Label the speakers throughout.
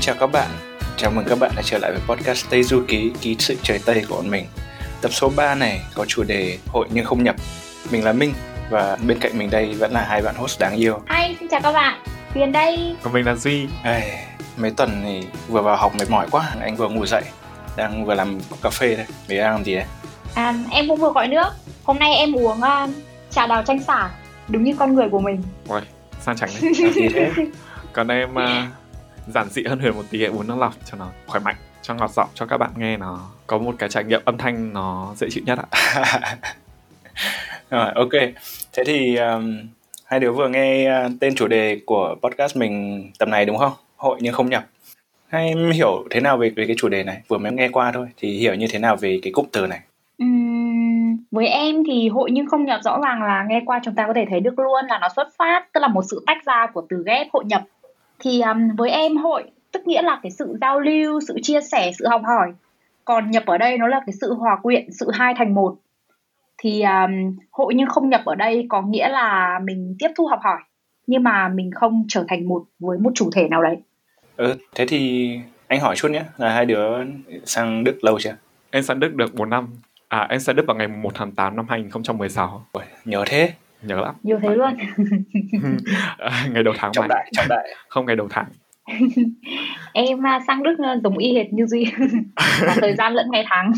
Speaker 1: chào các bạn. Chào mừng các bạn đã trở lại với podcast Tây Du Ký, ký sự trời Tây của bọn mình. Tập số 3 này có chủ đề hội nhưng không nhập. Mình là Minh và bên cạnh mình đây vẫn là hai bạn host đáng yêu.
Speaker 2: Hi, xin chào các bạn. Tuyền đây.
Speaker 3: Còn mình là Duy.
Speaker 1: Ê, mấy tuần thì vừa vào học mệt mỏi quá, anh vừa ngủ dậy. Đang vừa làm cà phê đây. Mình đang làm gì đấy?
Speaker 2: À, em cũng vừa gọi nước. Hôm nay em uống uh, trà đào chanh xả. Đúng như con người của mình.
Speaker 3: Ôi, sang chảnh đấy. Còn em uh, giản dị hơn Huyền một tí uống nước lọc cho nó khỏe mạnh cho ngọt giọng cho các bạn nghe nó có một cái trải nghiệm âm thanh nó dễ chịu nhất ạ.
Speaker 1: Rồi, ok. Thế thì um, hai đứa vừa nghe uh, tên chủ đề của podcast mình tập này đúng không? Hội nhưng không nhập. Hai em hiểu thế nào về, về cái chủ đề này? Vừa mới nghe qua thôi thì hiểu như thế nào về cái cụm từ này?
Speaker 2: Uhm, với em thì hội nhưng không nhập rõ ràng là nghe qua chúng ta có thể thấy được luôn là nó xuất phát tức là một sự tách ra của từ ghép hội nhập thì um, với em hội tức nghĩa là cái sự giao lưu sự chia sẻ sự học hỏi còn nhập ở đây nó là cái sự hòa quyện sự hai thành một thì um, hội nhưng không nhập ở đây có nghĩa là mình tiếp thu học hỏi nhưng mà mình không trở thành một với một chủ thể nào đấy
Speaker 1: Ừ, thế thì anh hỏi chút nhé là hai đứa sang Đức lâu chưa?
Speaker 3: Em sang Đức được 4 năm. À, em sang Đức vào ngày 1 tháng 8 năm 2016.
Speaker 1: Ôi, nhớ thế.
Speaker 3: Nhớ lắm.
Speaker 2: nhiều thế luôn
Speaker 3: À, ngày đầu tháng
Speaker 1: Trọng
Speaker 3: mà.
Speaker 1: đại, trọng đại.
Speaker 3: Không ngày đầu tháng.
Speaker 2: em à, sang Đức à, giống y hệt như Duy cả thời gian lẫn ngày tháng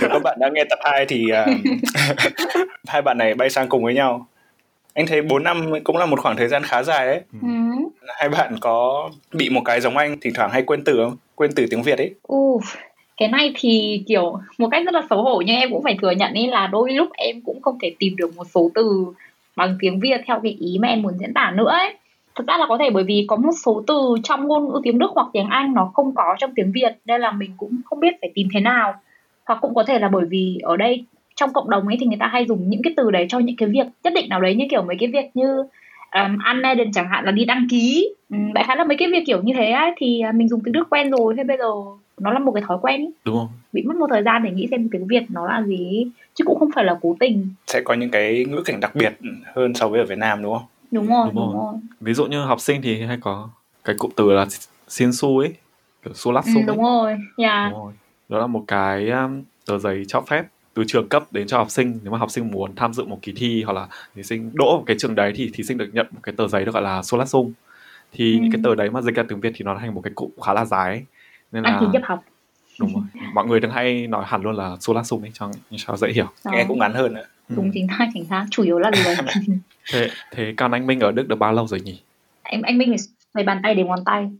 Speaker 1: Nếu các bạn đang nghe tập 2 thì uh, hai bạn này bay sang cùng với nhau. Anh thấy 4 năm cũng là một khoảng thời gian khá dài ấy.
Speaker 2: ừ.
Speaker 1: Hai bạn có bị một cái giống anh thỉnh thoảng hay quên từ không? Quên từ tiếng Việt ấy.
Speaker 2: Uf, cái này thì kiểu một cách rất là xấu hổ nhưng em cũng phải thừa nhận ấy là đôi lúc em cũng không thể tìm được một số từ bằng tiếng Việt theo cái ý mà em muốn diễn tả nữa ấy. Thực ra là có thể bởi vì có một số từ trong ngôn ngữ tiếng Đức hoặc tiếng Anh nó không có trong tiếng Việt nên là mình cũng không biết phải tìm thế nào. Hoặc cũng có thể là bởi vì ở đây trong cộng đồng ấy thì người ta hay dùng những cái từ đấy cho những cái việc nhất định nào đấy như kiểu mấy cái việc như um, anmelden chẳng hạn là đi đăng ký um, đại khái là mấy cái việc kiểu như thế ấy thì à, mình dùng tiếng Đức quen rồi thế bây giờ nó là một cái thói quen ý.
Speaker 3: Đúng không?
Speaker 2: bị mất một thời gian để nghĩ xem tiếng Việt nó là gì ý. chứ cũng không phải là cố tình
Speaker 1: Sẽ có những cái ngữ cảnh đặc biệt hơn so với ở Việt Nam đúng không?
Speaker 2: đúng rồi
Speaker 3: Đúng
Speaker 2: đúng,
Speaker 3: rồi.
Speaker 2: rồi,
Speaker 3: Ví dụ như học sinh thì hay có cái cụm từ là xin su ấy. Kiểu su lát
Speaker 2: Ừ,
Speaker 3: su
Speaker 2: đúng rồi yeah.
Speaker 3: Đúng rồi. Đó là một cái um, tờ giấy cho phép từ trường cấp đến cho học sinh nếu mà học sinh muốn tham dự một kỳ thi hoặc là thí sinh đỗ một cái trường đấy thì thí sinh được nhận một cái tờ giấy được gọi là solat sum thì
Speaker 2: Ừ.
Speaker 3: những cái tờ đấy mà dịch ra tiếng Việt thì nó thành một cái cụm khá là dài ấy. Nên
Speaker 2: anh
Speaker 3: là
Speaker 2: thì nhập học
Speaker 3: đúng rồi mọi người thường hay nói hẳn luôn là solat sum ấy cho cho dễ hiểu
Speaker 2: Đó.
Speaker 1: Nghe cũng ngắn hơn nữa.
Speaker 3: Ừ.
Speaker 2: đúng chính xác chính xác chủ yếu là lười
Speaker 3: thế thế còn anh Minh ở Đức được bao lâu rồi nhỉ
Speaker 2: anh anh Minh thì lấy bàn tay đến ngón tay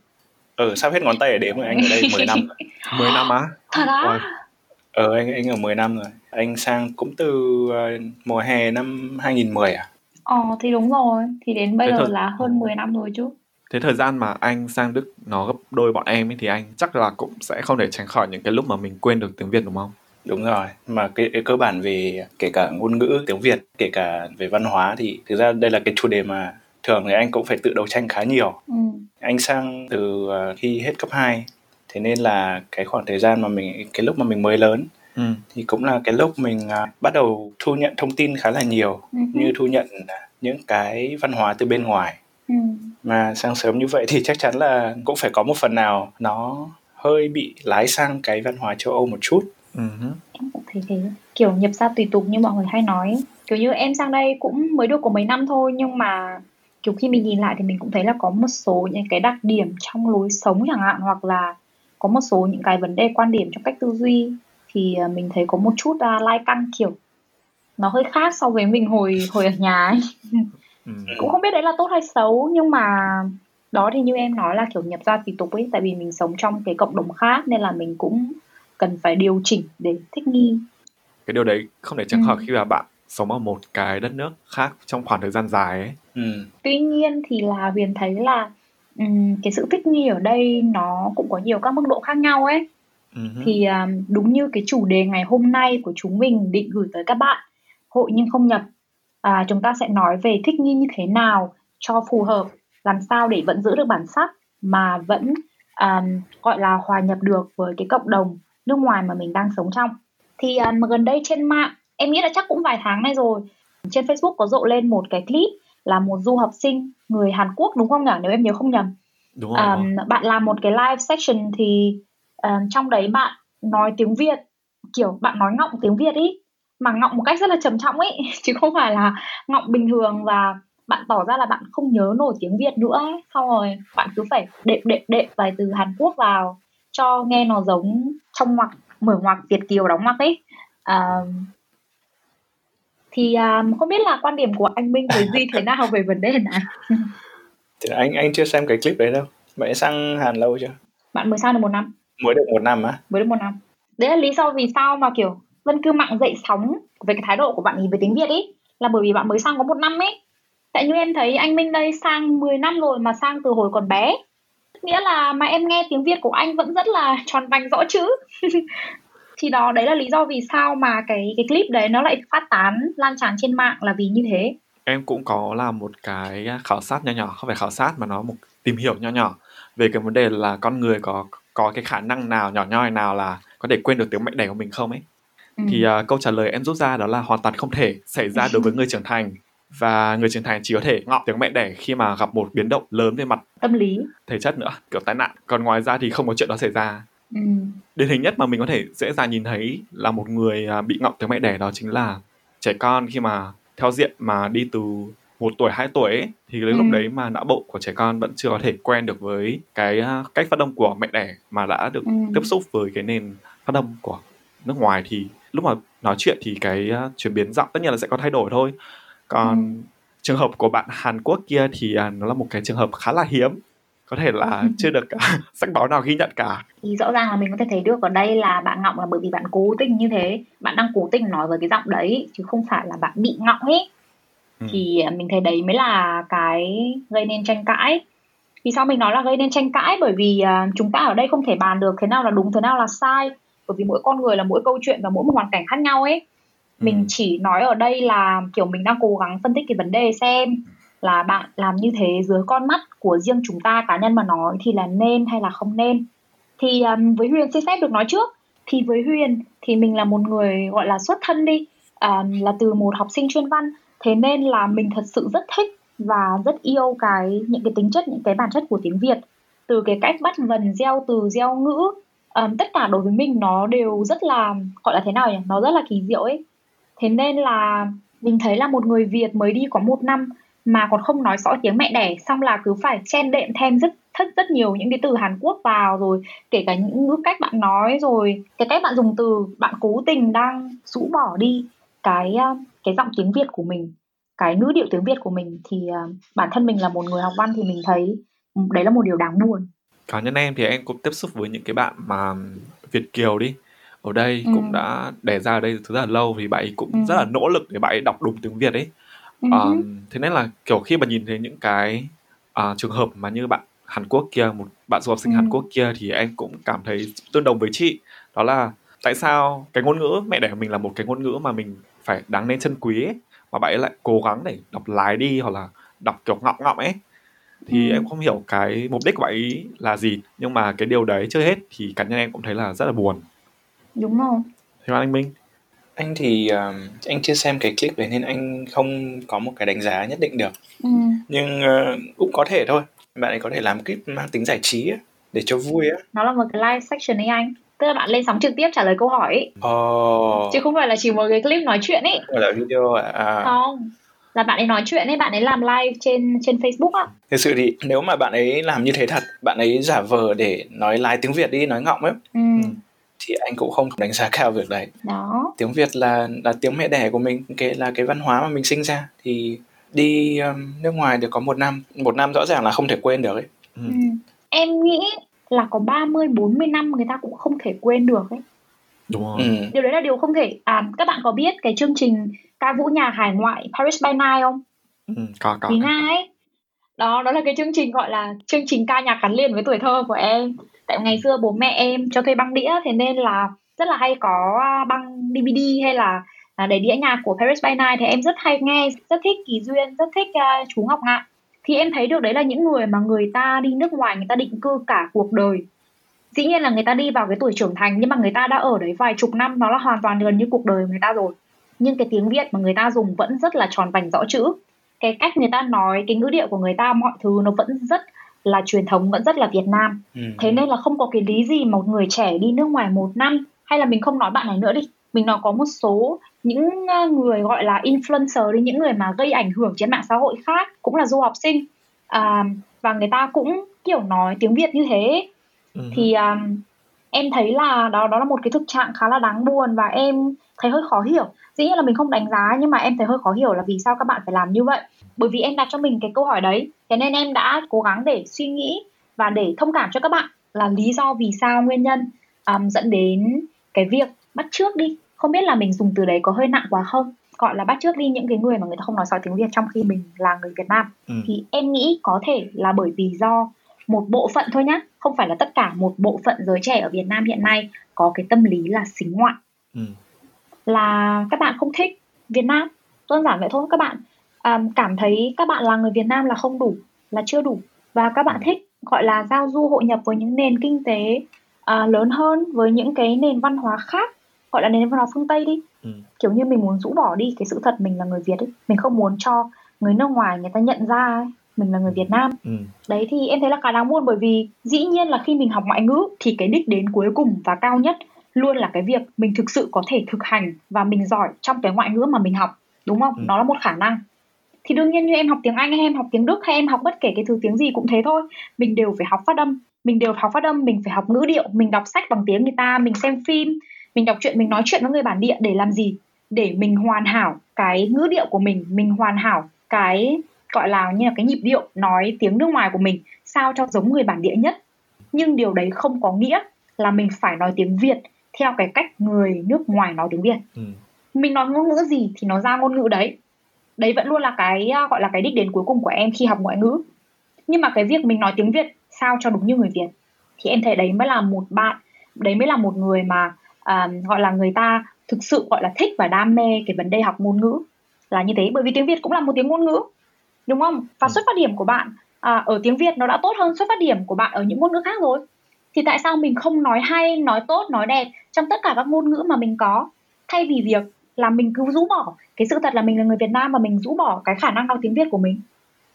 Speaker 1: Ờ, sắp hết ngón tay để đếm rồi, anh ở đây 10 năm rồi.
Speaker 3: 10 năm á
Speaker 2: thật á
Speaker 1: Ờ, anh anh ở 10 năm rồi. Anh sang cũng từ ờ, mùa hè năm 2010 à?
Speaker 2: ờ thì đúng rồi thì đến bây
Speaker 3: Thế
Speaker 2: giờ
Speaker 3: thôi.
Speaker 2: là hơn 10 năm rồi chứ
Speaker 3: thế thời gian mà anh sang Đức nó gấp đôi bọn em ấy thì anh chắc là cũng sẽ không thể tránh khỏi những cái lúc mà mình quên được tiếng Việt đúng không
Speaker 1: Đúng rồi, mà cái, cái cơ bản về kể cả ngôn ngữ tiếng Việt, kể cả về văn hóa thì thực ra đây là cái chủ đề mà thường thì anh cũng phải tự đấu tranh khá nhiều.
Speaker 2: ừ.
Speaker 1: Anh sang từ ờ, khi hết cấp 2, thế nên là cái khoảng thời gian mà mình cái lúc mà mình mới lớn
Speaker 3: ừ.
Speaker 1: thì cũng là cái lúc mình à, bắt đầu thu nhận thông tin khá là nhiều
Speaker 2: Ừ.
Speaker 1: như thu nhận à, những cái văn hóa từ bên ngoài
Speaker 2: Ừ.
Speaker 1: mà sang sớm như vậy thì chắc chắn là cũng phải có một phần nào nó hơi bị lái sang cái văn hóa châu Âu một chút
Speaker 3: Ừ. hứ.
Speaker 2: em cũng thấy thế kiểu nhập gia tùy tục như mọi người hay nói kiểu như em sang đây cũng mới được có mấy năm thôi nhưng mà kiểu khi mình nhìn lại thì mình cũng thấy là có một số những cái đặc điểm trong lối sống chẳng hạn hoặc là có một số những cái vấn đề quan điểm trong cách tư duy thì à, mình thấy có một chút uh, lai căng kiểu nó hơi khác so với mình hồi hồi ở nhà ấy.
Speaker 3: Ừ.
Speaker 2: cũng không biết đấy là tốt hay xấu nhưng mà đó thì như em nói là kiểu nhập gia tùy tục ấy tại vì mình sống trong cái cộng đồng khác nên là mình cũng cần phải điều chỉnh để thích nghi
Speaker 3: cái điều đấy không thể tránh
Speaker 2: Ừ.
Speaker 3: khỏi khi mà bạn sống ở một cái đất nước khác trong khoảng thời gian dài ấy
Speaker 1: ừ.
Speaker 2: tuy nhiên thì là huyền thấy là ừm, cái sự thích nghi ở đây nó cũng có nhiều các mức độ khác nhau ấy
Speaker 3: Ừ hứ.
Speaker 2: thì um, đúng như cái chủ đề ngày hôm nay của chúng mình định gửi tới các bạn hội nhưng không nhập à, chúng ta sẽ nói về thích nghi như thế nào cho phù hợp làm sao để vẫn giữ được bản sắc mà vẫn um, gọi là hòa nhập được với cái cộng đồng nước ngoài mà mình đang sống trong. Thì um, gần đây trên mạng em nghĩ là chắc cũng vài tháng nay rồi trên Facebook có rộ lên một cái clip là một du học sinh người Hàn Quốc đúng không nhỉ? Nếu em nhớ không nhầm.
Speaker 3: Đúng rồi,
Speaker 2: um, bạn làm một cái live section thì um, trong đấy bạn nói tiếng Việt kiểu bạn nói ngọng tiếng Việt ý mà ngọng một cách rất là trầm trọng ấy chứ không phải là ngọng bình thường và bạn tỏ ra là bạn không nhớ nổi tiếng Việt nữa ấy. xong rồi bạn cứ phải đệm đệm đệm vài từ Hàn Quốc vào cho nghe nó giống trong ngoặc mở ngoặc Việt kiều đóng ngoặc ấy. Um, thì um, không biết là quan điểm của anh Minh với Duy thế nào về vấn đề này?
Speaker 1: Thì anh anh chưa xem cái clip đấy đâu. Bạn sang Hàn lâu chưa?
Speaker 2: Bạn mới sang được một năm.
Speaker 1: Mới được một năm á?
Speaker 2: Mới được một năm. Đấy là lý do vì sao mà kiểu dân cư mạng dậy sóng về cái thái độ của bạn ấy với tiếng Việt ý, là bởi vì bạn mới sang có một năm ấy. Tại như em thấy anh Minh đây sang 10 năm rồi mà sang từ hồi còn bé. Nghĩa là mà em nghe tiếng Việt của anh vẫn rất là tròn vành rõ chữ. Thì đó, đấy là lý do vì sao mà cái cái clip đấy nó lại phát tán lan tràn trên mạng là vì như thế.
Speaker 3: Em cũng có làm một cái khảo sát nhỏ nhỏ, không phải khảo sát mà nó một tìm hiểu nhỏ nhỏ về cái vấn đề là con người có có cái khả năng nào, nhỏ nhoi nào là có thể quên được tiếng mẹ đẻ của mình không ấy ừ. thì uh, câu trả lời em rút ra đó là hoàn toàn không thể xảy ra đối với người trưởng thành và người trưởng thành chỉ có thể ngọng tiếng mẹ đẻ khi mà gặp một biến động lớn về mặt
Speaker 2: tâm lý
Speaker 3: thể chất nữa kiểu tai nạn còn ngoài ra thì không có chuyện đó xảy ra
Speaker 2: ừ.
Speaker 3: điển hình nhất mà mình có thể dễ dàng nhìn thấy là một người à, bị ngọng tiếng mẹ đẻ đó chính là trẻ con khi mà theo diện mà đi từ một tuổi hai tuổi ấy, thì đến ừ. lúc đấy mà não bộ của trẻ con vẫn chưa có thể quen được với cái à, cách phát âm của mẹ đẻ mà đã được ừ. tiếp xúc với cái nền phát âm của nước ngoài thì lúc mà nói chuyện thì cái uh, chuyển biến giọng tất nhiên là sẽ có thay đổi thôi. Còn ừ. trường hợp của bạn Hàn Quốc kia thì uh, nó là một cái trường hợp khá là hiếm. Có thể là chưa được sách báo nào ghi nhận cả.
Speaker 2: Thì rõ ràng là mình có thể thấy được ở đây là bạn ngọng là bởi vì bạn cố tình như thế. Bạn đang cố tình nói với cái giọng đấy chứ không phải là bạn bị ngọng ấy. Ừ. thì mình thấy đấy mới là cái gây nên tranh cãi. Vì sao mình nói là gây nên tranh cãi? Bởi vì uh, chúng ta ở đây không thể bàn được thế nào là đúng thế nào là sai bởi vì mỗi con người là mỗi câu chuyện và mỗi một hoàn cảnh khác nhau ấy. Mình ừ. chỉ nói ở đây là kiểu mình đang cố gắng phân tích cái vấn đề xem là bạn làm như thế dưới con mắt của riêng chúng ta cá nhân mà nói thì là nên hay là không nên. Thì um, với huyền xin phép được nói trước thì với huyền thì mình là một người gọi là xuất thân đi um, là từ một học sinh chuyên văn. Thế nên là mình thật sự rất thích và rất yêu cái những cái tính chất những cái bản chất của tiếng việt. Từ cái cách bắt vần gieo từ gieo ngữ um, tất cả đối với mình nó đều rất là gọi là thế nào nhỉ? Nó rất là kỳ diệu ấy. Thế nên là mình thấy là một người việt mới đi có một năm mà còn không nói rõ tiếng mẹ đẻ xong là cứ phải chen đệm thêm rất rất rất nhiều những cái từ Hàn Quốc vào rồi kể cả những ngữ cách bạn nói rồi cái cách bạn dùng từ bạn cố tình đang rũ bỏ đi cái ờ, cái giọng tiếng Việt của mình cái ngữ điệu tiếng Việt của mình thì ờ, bản thân mình là một người học văn thì mình thấy đấy là một điều đáng buồn
Speaker 3: cá nhân em thì em cũng tiếp xúc với những cái bạn mà Việt kiều đi ở đây ừ. cũng đã đẻ ra ở đây từ rất là lâu thì bạn ấy cũng ừ. rất là nỗ lực để bạn ấy đọc đúng tiếng Việt ấy ừ. um, thế nên là kiểu khi mà nhìn thấy những cái uh, trường hợp mà như bạn Hàn Quốc kia một bạn du học sinh ừ. Hàn Quốc kia thì em cũng cảm thấy tương đồng với chị đó là tại sao cái ngôn ngữ mẹ đẻ của mình là một cái ngôn ngữ mà mình phải đáng nên chân quý ấy, mà bạn ấy lại cố gắng để đọc lái đi hoặc là đọc kiểu ngọng ngọng ấy thì ừ. em không hiểu cái mục đích của bạn ấy là gì nhưng mà cái điều đấy chưa hết thì cá nhân em cũng thấy là rất là buồn
Speaker 2: đúng rồi
Speaker 3: thế anh Minh
Speaker 1: anh thì uh, anh chưa xem cái clip đấy nên anh không có một cái đánh giá nhất định được
Speaker 2: ừ.
Speaker 1: nhưng uh, cũng có thể thôi bạn ấy có thể làm clip mang tính giải trí á, để cho vui á
Speaker 2: nó là một cái live section ấy anh tức là bạn lên sóng trực tiếp trả lời câu hỏi ấy.
Speaker 1: Oh.
Speaker 2: chứ không phải là chỉ một cái clip nói chuyện ấy
Speaker 1: không là video à, à.
Speaker 2: không là bạn ấy nói chuyện ấy bạn ấy làm live trên trên Facebook á.
Speaker 1: Thực sự thì nếu mà bạn ấy làm như thế thật bạn ấy giả vờ để nói lái tiếng Việt đi nói ngọng ấy.
Speaker 2: Ừ.
Speaker 1: thì anh cũng không đánh giá cao việc đấy.
Speaker 2: Đó.
Speaker 1: Tiếng Việt là là tiếng mẹ đẻ của mình cái là cái văn hóa mà mình sinh ra. Thì đi um, nước ngoài được có một năm một năm rõ ràng là không thể quên được ấy.
Speaker 2: Ừ. Ừ. em nghĩ là có 30 40 năm người ta cũng không thể quên được ấy.
Speaker 3: Đúng rồi.
Speaker 1: Ừ.
Speaker 2: điều đấy là điều không thể à các bạn có biết cái chương trình ca vũ nhà hải ngoại Paris by Night không?
Speaker 3: Ừ, có có
Speaker 2: Quý Nga ấy. Đó đó là cái chương trình gọi là chương trình ca nhạc gắn liền với tuổi thơ của em. Tại ngày xưa bố mẹ em cho thuê băng đĩa thế nên là rất là hay có à, băng DVD hay là là để đĩa nhạc của Paris by Night. Thì em rất hay nghe rất thích Kỳ Duyên rất thích uh, chú Ngọc Ngạn thì em thấy được đấy là những người mà người ta đi nước ngoài người ta định cư cả cuộc đời. Dĩ nhiên là người ta đi vào cái tuổi trưởng thành nhưng mà người ta đã ở đấy vài chục năm nó là hoàn toàn gần như cuộc đời người ta rồi nhưng cái tiếng việt mà người ta dùng vẫn rất là tròn vành rõ chữ. Cái cách người ta nói cái ngữ điệu của người ta mọi thứ nó vẫn rất là truyền thống vẫn rất là Việt Nam. Ừ. thế nên là không có cái lý gì một người trẻ đi nước ngoài một năm hay là mình không nói bạn này nữa đi. Mình nói có một số những ờ, người gọi là influencer đi những người mà gây ảnh hưởng trên mạng xã hội khác cũng là du học sinh. À, và người ta cũng kiểu nói tiếng Việt như thế. Ừ. thì um, em thấy là đó đó là một cái thực trạng khá là đáng buồn và em thấy hơi khó hiểu. Dĩ nhiên là mình không đánh giá nhưng mà em thấy hơi khó hiểu là vì sao các bạn phải làm như vậy. Bởi vì em đặt cho mình cái câu hỏi đấy thế nên em đã cố gắng để suy nghĩ và để thông cảm cho các bạn là lý do vì sao nguyên nhân um, dẫn đến cái việc bắt trước đi. Không biết là mình dùng từ đấy có hơi nặng quá không? Gọi là bắt trước đi những cái người mà người ta không nói sói tiếng Việt trong khi mình là người Việt Nam. Ừ. thì em nghĩ có thể là bởi vì do một bộ phận thôi nhá không phải là tất cả một bộ phận giới trẻ ở Việt Nam hiện nay có cái tâm lý là xính ngoại. Ừ. là các bạn không thích Việt Nam đơn giản vậy thôi các bạn. Um, cảm thấy các bạn là người Việt Nam là không đủ là chưa đủ. Và các bạn thích gọi là giao du hội nhập với những nền kinh tế uh, lớn hơn với những cái nền văn hóa khác gọi là nền văn hóa phương Tây đi. Ừ. kiểu như mình muốn rũ bỏ đi cái sự thật mình là người Việt ấy. Mình không muốn cho người nước ngoài người ta nhận ra ấy, mình là người Việt Nam. Ừ. đấy thì em thấy là khá đáng buồn bởi vì dĩ nhiên là khi mình học ngoại ngữ thì cái đích đến cuối cùng và cao nhất luôn là cái việc mình thực sự có thể thực hành và mình giỏi trong cái ngoại ngữ mà mình học đúng không? Ừ. nó là một khả năng. Thì đương nhiên như em học tiếng Anh hay em học tiếng Đức hay em học bất kể cái thứ tiếng gì cũng thế thôi mình đều phải học phát âm. Mình đều học phát âm mình phải học ngữ điệu mình đọc sách bằng tiếng người ta mình xem phim mình đọc truyện mình nói chuyện với người bản địa để làm gì? Để mình hoàn hảo cái ngữ điệu của mình mình hoàn hảo cái gọi là như là cái nhịp điệu nói tiếng nước ngoài của mình sao cho giống người bản địa nhất. Nhưng điều đấy không có nghĩa là mình phải nói tiếng việt theo cái cách người nước ngoài nói tiếng việt. Ừ. mình nói ngôn ngữ gì thì nó ra ngôn ngữ đấy. Đấy vẫn luôn là cái à, gọi là cái đích đến cuối cùng của em khi học ngoại ngữ. Nhưng mà cái việc mình nói tiếng việt sao cho đúng như người việt thì em thấy đấy mới là một bạn đấy mới là một người mà uh, gọi là người ta thực sự gọi là thích và đam mê cái vấn đề học ngôn ngữ là như thế. Bởi vì tiếng việt cũng là một tiếng ngôn ngữ đúng không? Và ừ. xuất phát điểm của bạn à, ở tiếng việt nó đã tốt hơn xuất phát điểm của bạn ở những ngôn ngữ khác rồi. Thì tại sao mình không nói hay nói tốt nói đẹp trong tất cả các ngôn ngữ mà mình có? Thay vì việc là mình cứ rũ bỏ. Cái sự thật là mình là người Việt Nam và mình rũ bỏ cái khả năng nói tiếng Việt của mình.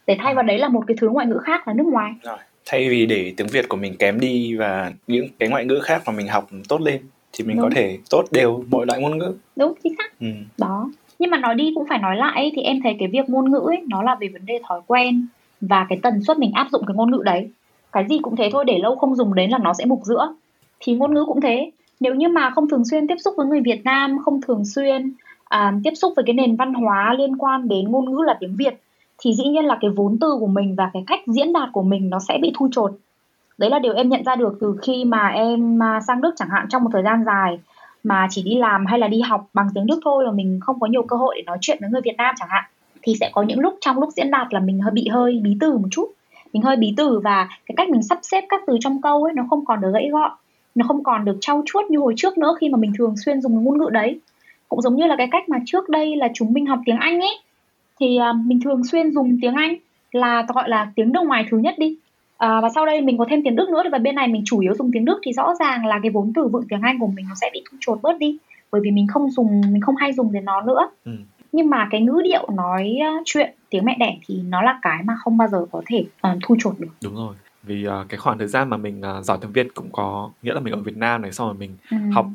Speaker 2: Để thay vào đấy là một cái thứ ngoại ngữ khác là nước ngoài.
Speaker 1: Rồi thay vì để tiếng Việt của mình kém đi và những cái ngoại ngữ khác mà mình học tốt lên thì mình đúng. có thể tốt đều mọi loại ngôn ngữ.
Speaker 2: Đúng chính xác. Ừ. đó nhưng mà nói đi cũng phải nói lại thì em thấy cái việc ngôn ngữ ấy nó là về vấn đề thói quen và cái tần suất mình áp dụng cái ngôn ngữ đấy. Cái gì cũng thế thôi để lâu không dùng đến là nó sẽ mục giữa. Thì ngôn ngữ cũng thế. Nếu như mà không thường xuyên tiếp xúc với người Việt Nam không thường xuyên à, tiếp xúc với cái nền văn hóa liên quan đến ngôn ngữ là tiếng Việt thì dĩ nhiên là cái vốn từ của mình và cái cách diễn đạt của mình nó sẽ bị thu chột đấy là điều em nhận ra được từ khi mà em à, sang Đức chẳng hạn trong một thời gian dài mà chỉ đi làm hay là đi học bằng tiếng Đức thôi là mình không có nhiều cơ hội để nói chuyện với người Việt Nam chẳng hạn, thì sẽ có những lúc trong lúc diễn đạt là mình hơi bị hơi bí từ một chút. Mình hơi bí từ và cái cách mình sắp xếp các từ trong câu ấy nó không còn được gãy gọn, nó không còn được trau chuốt như hồi trước nữa khi mà mình thường xuyên dùng ngôn ngữ đấy. Cũng giống như là cái cách mà trước đây là chúng mình học tiếng Anh ấy, thì à, mình thường xuyên dùng tiếng Anh là gọi là tiếng nước ngoài thứ nhất đi à, và sau đây mình có thêm tiếng Đức nữa và bên này mình chủ yếu dùng tiếng Đức thì rõ ràng là cái vốn từ vựng tiếng Anh của mình nó sẽ bị thu chột bớt đi bởi vì mình không dùng mình không hay dùng đến nó nữa ừ. nhưng mà cái ngữ điệu nói chuyện tiếng mẹ đẻ thì nó là cái mà không bao giờ có thể uh, thu chột được
Speaker 3: đúng rồi vì uh, cái khoảng thời gian mà mình uh, giỏi tiếng Việt cũng có nghĩa là mình ở Việt Nam này xong rồi mình ừ. học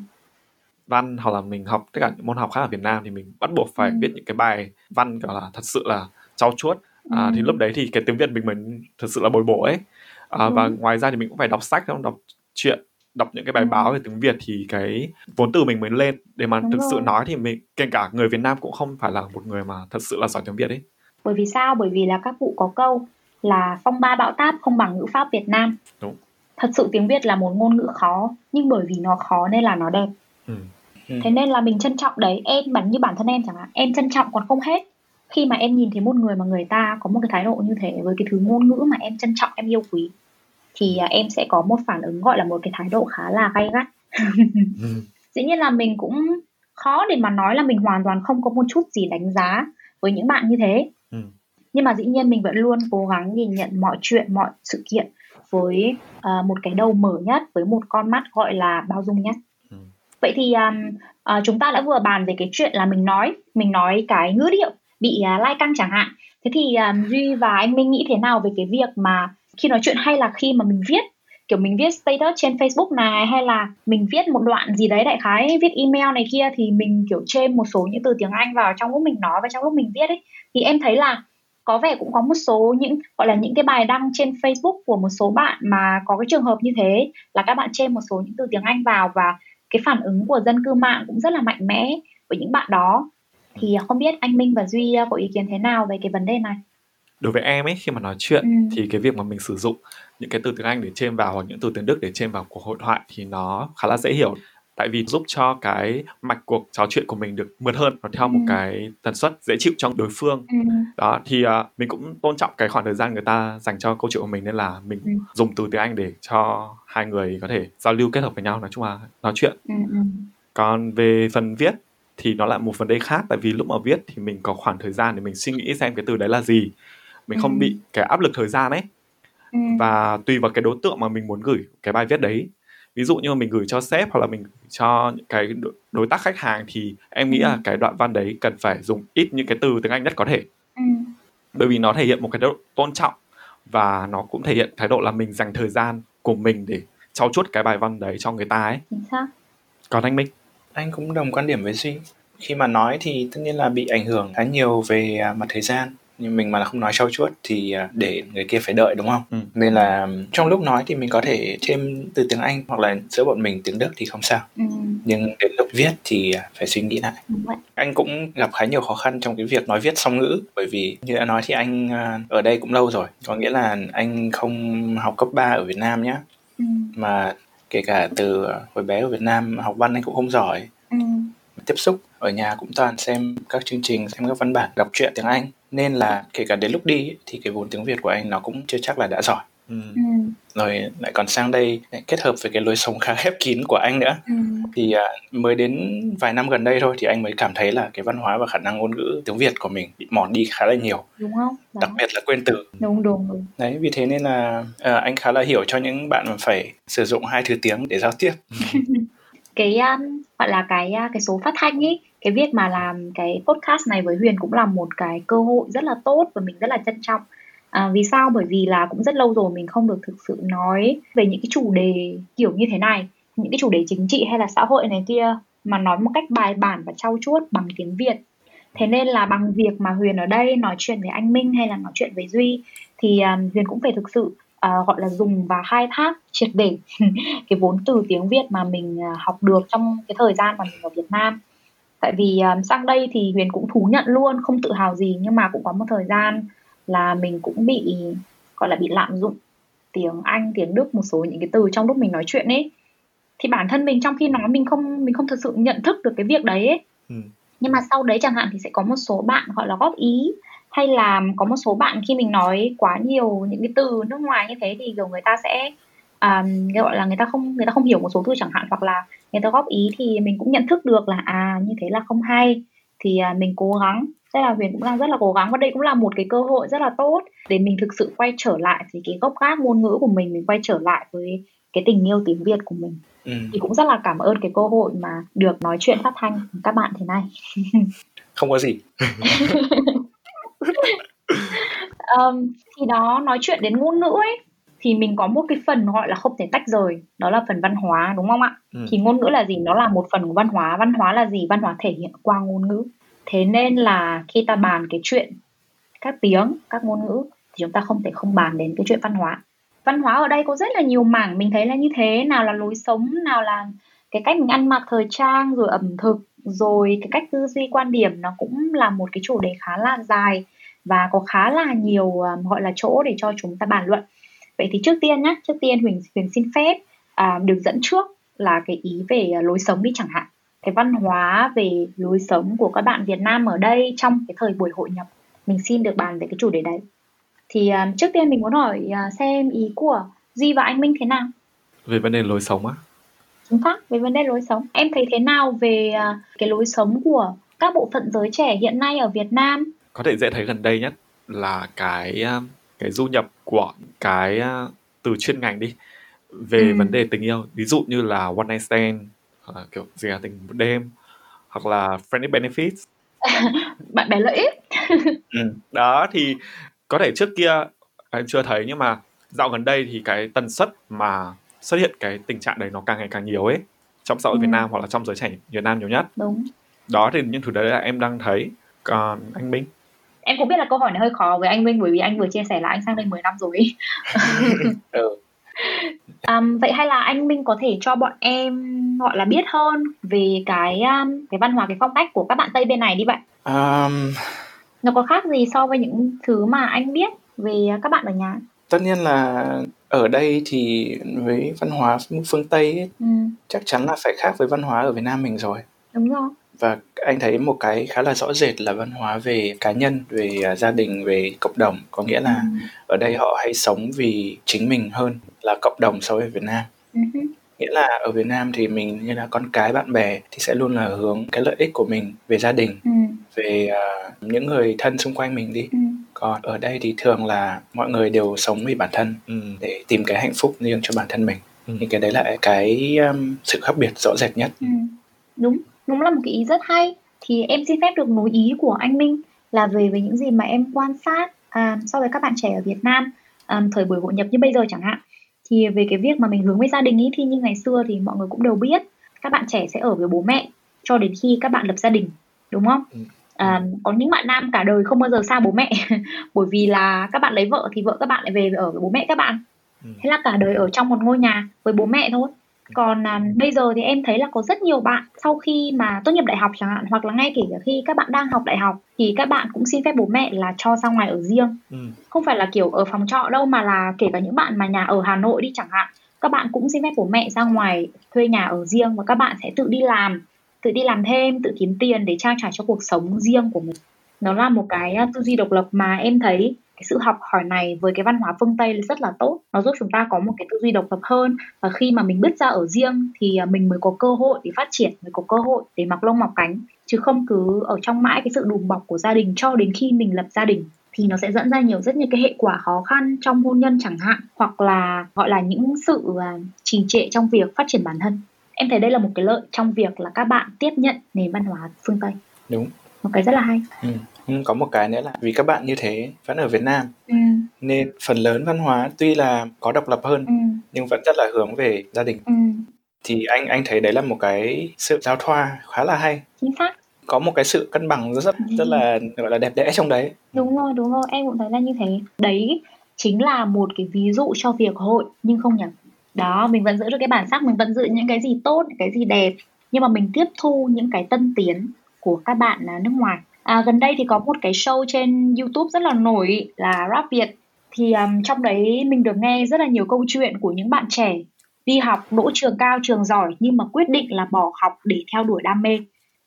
Speaker 3: văn hoặc là mình học tất cả những môn học khác ở Việt Nam thì mình bắt buộc phải ừ. viết những cái bài văn gọi là thật sự là trau chuốt à, ừ. thì lúc đấy thì cái tiếng Việt mình mới thật sự là bồi bổ ấy à, ừ. và ngoài ra thì mình cũng phải đọc sách đọc truyện đọc những cái bài ừ. báo về tiếng Việt thì cái vốn từ mình mới lên để mà Đúng thực rồi. sự nói thì mình kể cả người Việt Nam cũng không phải là một người mà thật sự là giỏi tiếng Việt ấy
Speaker 2: bởi vì sao bởi vì là các cụ có câu là phong ba bão táp không bằng ngữ pháp Việt Nam Đúng. thật sự tiếng Việt là một ngôn ngữ khó nhưng bởi vì nó khó nên là nó đẹp ừ. Ừ. thế nên là mình trân trọng đấy em bản như bản thân em chẳng hạn em trân trọng còn không hết khi mà em nhìn thấy một người mà người ta có một cái thái độ như thế với cái thứ ngôn ngữ mà em trân trọng em yêu quý thì à, em sẽ có một phản ứng gọi là một cái thái độ khá là gay gắt ừ. dĩ nhiên là mình cũng khó để mà nói là mình hoàn toàn không có một chút gì đánh giá với những bạn như thế ừ. nhưng mà dĩ nhiên mình vẫn luôn cố gắng nhìn nhận mọi chuyện mọi sự kiện với uh, một cái đầu mở nhất với một con mắt gọi là bao dung nhất ừ. vậy thì um, uh, chúng ta đã vừa bàn về cái chuyện là mình nói mình nói cái ngữ điệu bị uh, lai căng chẳng hạn. Thế thì um, duy và anh minh nghĩ thế nào về cái việc mà khi nói chuyện hay là khi mà mình viết? Kiểu mình viết status trên Facebook này hay là mình viết một đoạn gì đấy đại khái viết email này kia thì mình kiểu chêm một số những từ tiếng Anh vào trong lúc mình nói và trong lúc mình viết ấy. Thì em thấy là có vẻ cũng có một số những gọi là những cái bài đăng trên Facebook của một số bạn mà có cái trường hợp như thế là các bạn chêm một số những từ tiếng Anh vào và cái phản ứng của dân cư mạng cũng rất là mạnh mẽ với những bạn đó thì không biết anh Minh và Duy có ý kiến thế nào về cái vấn đề này
Speaker 3: đối với em ấy khi mà nói chuyện ừ. thì cái việc mà mình sử dụng những cái từ tiếng Anh để chêm vào hoặc những từ tiếng Đức để chêm vào cuộc hội thoại thì nó khá là dễ hiểu tại vì giúp cho cái mạch cuộc trò chuyện của mình được mượt hơn và theo ừ. một cái tần suất dễ chịu trong đối phương ừ. đó thì uh, mình cũng tôn trọng cái khoảng thời gian người ta dành cho câu chuyện của mình nên là mình ừ. dùng từ tiếng Anh để cho hai người có thể giao lưu kết hợp với nhau nói chung là nói chuyện ừ. ừ. còn về phần viết thì nó lại một vấn đề khác tại vì lúc mà viết thì mình có khoảng thời gian để mình suy nghĩ xem cái từ đấy là gì mình ừ. không bị cái áp lực thời gian ấy ừ. và tùy vào cái đối tượng mà mình muốn gửi cái bài viết đấy ví dụ như mình gửi cho sếp hoặc là mình cho cái đối tác khách hàng thì em nghĩ ừ. là cái đoạn văn đấy cần phải dùng ít những cái từ tiếng Anh nhất có thể ừ. bởi vì nó thể hiện một cái độ tôn trọng và nó cũng thể hiện thái độ là mình dành thời gian của mình để trau chuốt cái bài văn đấy cho người ta ấy còn anh Minh
Speaker 1: anh cũng đồng quan điểm với Duy. Khi mà nói thì tất nhiên là bị ảnh hưởng khá nhiều về à, mặt thời gian. Nhưng mình mà không nói sâu chuốt thì à, để người kia phải đợi đúng không? Ừ. nên là trong lúc nói thì mình có thể thêm từ tiếng anh hoặc là giữa bọn mình tiếng đức thì không sao. Ừ. nhưng đến lúc viết thì à, phải suy nghĩ lại. Anh cũng gặp khá nhiều khó khăn trong cái việc nói viết song ngữ. Bởi vì như đã nói thì anh ở đây cũng lâu rồi. Có nghĩa là anh không học cấp 3 ở việt nam nhé ừ. mà kể cả từ hồi bé ở việt nam học văn anh cũng không giỏi. Ừ. tiếp xúc ở nhà cũng toàn xem các chương trình xem các văn bản đọc truyện tiếng anh. Nên là kể cả đến lúc đi thì cái vốn tiếng Việt của anh nó cũng chưa chắc là đã giỏi Ừ. ừ. rồi lại còn sang đây lại kết hợp với cái lối sống khá khép kín của anh nữa ừ. thì à, mới đến vài năm gần đây thôi thì anh mới cảm thấy là cái văn hóa và khả năng ngôn ngữ tiếng Việt của mình bị mòn đi khá là nhiều
Speaker 2: đúng không
Speaker 1: Đó. đặc biệt là quên từ
Speaker 2: đúng đúng, đúng.
Speaker 1: đấy vì thế nên là à, anh khá là hiểu cho những bạn mà phải sử dụng hai thứ tiếng để giao tiếp
Speaker 2: cái um, gọi là cái uh, cái số phát thanh ấy cái việc mà làm cái podcast này với Huyền cũng là một cái cơ hội rất là tốt và mình rất là trân trọng à, vì sao? Bởi vì là cũng rất lâu rồi mình không được thực sự nói về những cái chủ đề kiểu như thế này những cái chủ đề chính trị hay là xã hội này kia mà nói một cách bài bản và trau chuốt bằng tiếng Việt. Thế nên là bằng việc mà Huyền ở đây nói chuyện với anh Minh hay là nói chuyện với Duy thì um, Huyền cũng phải thực sự uh, gọi là dùng và khai thác triệt để cái vốn từ tiếng Việt mà mình uh, học được trong cái thời gian mà mình ở Việt Nam. Tại vì um, sang đây thì huyền cũng thú nhận luôn không tự hào gì nhưng mà cũng có một thời gian là mình cũng bị gọi là bị lạm dụng tiếng anh tiếng đức một số những cái từ trong lúc mình nói chuyện ấy thì bản thân mình trong khi nói mình không mình không thực sự nhận thức được cái việc đấy ấy. Ừ. nhưng mà sau đấy chẳng hạn thì sẽ có một số bạn gọi là góp ý hay là có một số bạn khi mình nói quá nhiều những cái từ nước ngoài như thế thì kiểu người ta sẽ um, gọi là người ta không người ta không hiểu một số từ chẳng hạn hoặc là người ta góp ý thì mình cũng nhận thức được là à như thế là không hay thì à, mình cố gắng thế là huyền cũng đang rất là cố gắng và đây cũng là một cái cơ hội rất là tốt để mình thực sự quay trở lại thì cái gốc gác ngôn ngữ của mình mình quay trở lại với cái tình yêu tiếng việt của mình. Ừ. thì cũng rất là cảm ơn cái cơ hội mà được nói chuyện phát thanh các bạn thế này.
Speaker 1: Không có gì.
Speaker 2: Um, thì đó nói chuyện đến ngôn ngữ ấy thì mình có một cái phần gọi là không thể tách rời đó là phần văn hóa đúng không ạ? Ừ. thì ngôn ngữ là gì? Nó là một phần của văn hóa. Văn hóa là gì? Văn hóa thể hiện qua ngôn ngữ thế nên là khi ta bàn cái chuyện các tiếng các ngôn ngữ thì chúng ta không thể không bàn đến cái chuyện văn hóa. Văn hóa ở đây có rất là nhiều mảng mình thấy là như thế. Nào là lối sống nào là cái cách mình ăn mặc thời trang rồi ẩm thực rồi cái cách tư duy quan điểm nó cũng là một cái chủ đề khá là dài và có khá là nhiều um, gọi là chỗ để cho chúng ta bàn luận. Vậy thì trước tiên nhé trước tiên huỳnh huỳnh xin phép à, được dẫn trước là cái ý về à, lối sống đi chẳng hạn cái văn hóa về lối sống của các bạn Việt Nam ở đây trong cái thời buổi hội nhập. Mình xin được bàn về cái chủ đề đấy. Thì à, trước tiên mình muốn hỏi à, xem ý của Duy và anh Minh thế nào?
Speaker 3: Về vấn đề lối sống á?
Speaker 2: Chính xác về vấn đề lối sống. Em thấy thế nào về à, cái lối sống của các bộ phận giới trẻ hiện nay ở Việt Nam?
Speaker 3: Có thể dễ thấy gần đây nhất là cái cái du nhập của cái uh, từ chuyên ngành đi. Về ừ. vấn đề tình yêu. Ví dụ như là one night stand hoặc là kiểu gì là tình một đêm. Hoặc là friendly benefits.
Speaker 2: Bạn bè lợi ích.
Speaker 3: Ừ. đó thì có thể trước kia em chưa thấy nhưng mà dạo gần đây thì cái tần suất mà xuất hiện cái tình trạng đấy nó càng ngày càng nhiều ấy trong xã hội ừ. Việt Nam hoặc là trong giới trẻ Việt Nam nhiều nhất.
Speaker 2: Đúng.
Speaker 3: Đó thì những thứ đấy là em đang thấy. Còn anh Minh?
Speaker 2: Em cũng biết là câu hỏi này hơi khó với anh Minh bởi vì anh vừa chia sẻ là anh sang đây 10 năm rồi. Ừ. um, vậy hay là anh Minh có thể cho bọn em gọi là biết hơn về cái um, cái văn hóa cái phong cách của các bạn Tây bên này đi vậy um... nó có khác gì so với những thứ mà anh biết về các bạn ở nhà?
Speaker 1: Tất nhiên là ở đây thì với văn hóa phương Tây ấy, ừ. chắc chắn là phải khác với văn hóa ở Việt Nam mình rồi.
Speaker 2: Đúng rồi.
Speaker 1: Và anh thấy một cái khá là rõ rệt là văn hóa về cá nhân về uh, gia đình về cộng đồng. Có nghĩa là ừ. ở đây họ hay sống vì chính mình hơn là cộng đồng so với Việt Nam. Ừ. nghĩa là ở Việt Nam thì mình như là con cái bạn bè thì sẽ luôn là hướng cái lợi ích của mình về gia đình ừ. về uh, những người thân xung quanh mình đi ừ. còn ở đây thì thường là mọi người đều sống vì bản thân ừ. để tìm cái hạnh phúc riêng cho bản thân mình ừ. thì cái đấy là cái um, sự khác biệt rõ rệt nhất ừ.
Speaker 2: đúng đúng là một cái ý rất hay thì em xin phép được nối ý của anh Minh là về với những gì mà em quan sát à, so với các bạn trẻ ở Việt Nam à, thời buổi hội nhập như bây giờ chẳng hạn thì về cái việc mà mình hướng với gia đình ý thì như ngày xưa thì mọi người cũng đều biết các bạn trẻ sẽ ở với bố mẹ cho đến khi các bạn lập gia đình đúng không ừ. à, có những bạn nam cả đời không bao giờ xa bố mẹ bởi vì là các bạn lấy vợ thì vợ các bạn lại về ở với bố mẹ các bạn ừ. thế là cả đời ở trong một ngôi nhà với bố mẹ thôi còn à, bây giờ thì em thấy là có rất nhiều bạn sau khi mà tốt nghiệp đại học chẳng hạn hoặc là ngay kể cả khi các bạn đang học đại học thì các bạn cũng xin phép bố mẹ là cho ra ngoài ở riêng. Ừ. không phải là kiểu ở phòng trọ đâu mà là kể cả những bạn mà nhà ở hà nội đi chẳng hạn các bạn cũng xin phép bố mẹ ra ngoài thuê nhà ở riêng và các bạn sẽ tự đi làm tự đi làm thêm tự kiếm tiền để trang trải cho cuộc sống riêng của mình. Nó là một cái à, tư duy độc lập mà em thấy cái sự học hỏi này với cái văn hóa phương Tây rất là tốt. Nó giúp chúng ta có một cái tư duy độc lập hơn. Và khi mà mình bước ra ở riêng thì à, mình mới có cơ hội để phát triển mới có cơ hội để mọc lông mọc cánh. Chứ không cứ ở trong mãi cái sự đùm bọc của gia đình cho đến khi mình lập gia đình thì nó sẽ dẫn ra nhiều rất nhiều cái hệ quả khó khăn trong hôn nhân chẳng hạn hoặc là gọi là những sự à, trì trệ trong việc phát triển bản thân. Em thấy đây là một cái lợi trong việc là các bạn tiếp nhận nền văn hóa phương tây.
Speaker 1: Đúng.
Speaker 2: Một cái rất là hay.
Speaker 1: Ừ. Ừ, có một cái nữa là vì các bạn như thế vẫn ở Việt Nam. Ừ. nên phần lớn văn hóa tuy là có độc lập hơn ừ. nhưng vẫn rất là hướng về gia đình. Ừ. thì anh anh thấy đấy là một cái sự giao thoa khá là hay.
Speaker 2: Chính xác.
Speaker 1: Có một cái sự cân bằng rất rất, ừ. rất là gọi là đẹp đẽ trong đấy.
Speaker 2: Đúng rồi đúng rồi. Em cũng thấy là như thế. Đấy chính là một cái ví dụ cho việc hội nhưng không nhầm đó mình vẫn giữ được cái bản sắc mình vẫn giữ những cái gì tốt những cái gì đẹp. Nhưng mà mình tiếp thu những cái tân tiến của các bạn nước ngoài À, gần đây thì có một cái show trên YouTube rất là nổi là Rap Việt. Thì um, trong đấy mình được nghe rất là nhiều câu chuyện của những bạn trẻ đi học đỗ trường cao trường giỏi nhưng mà quyết định là bỏ học để theo đuổi đam mê.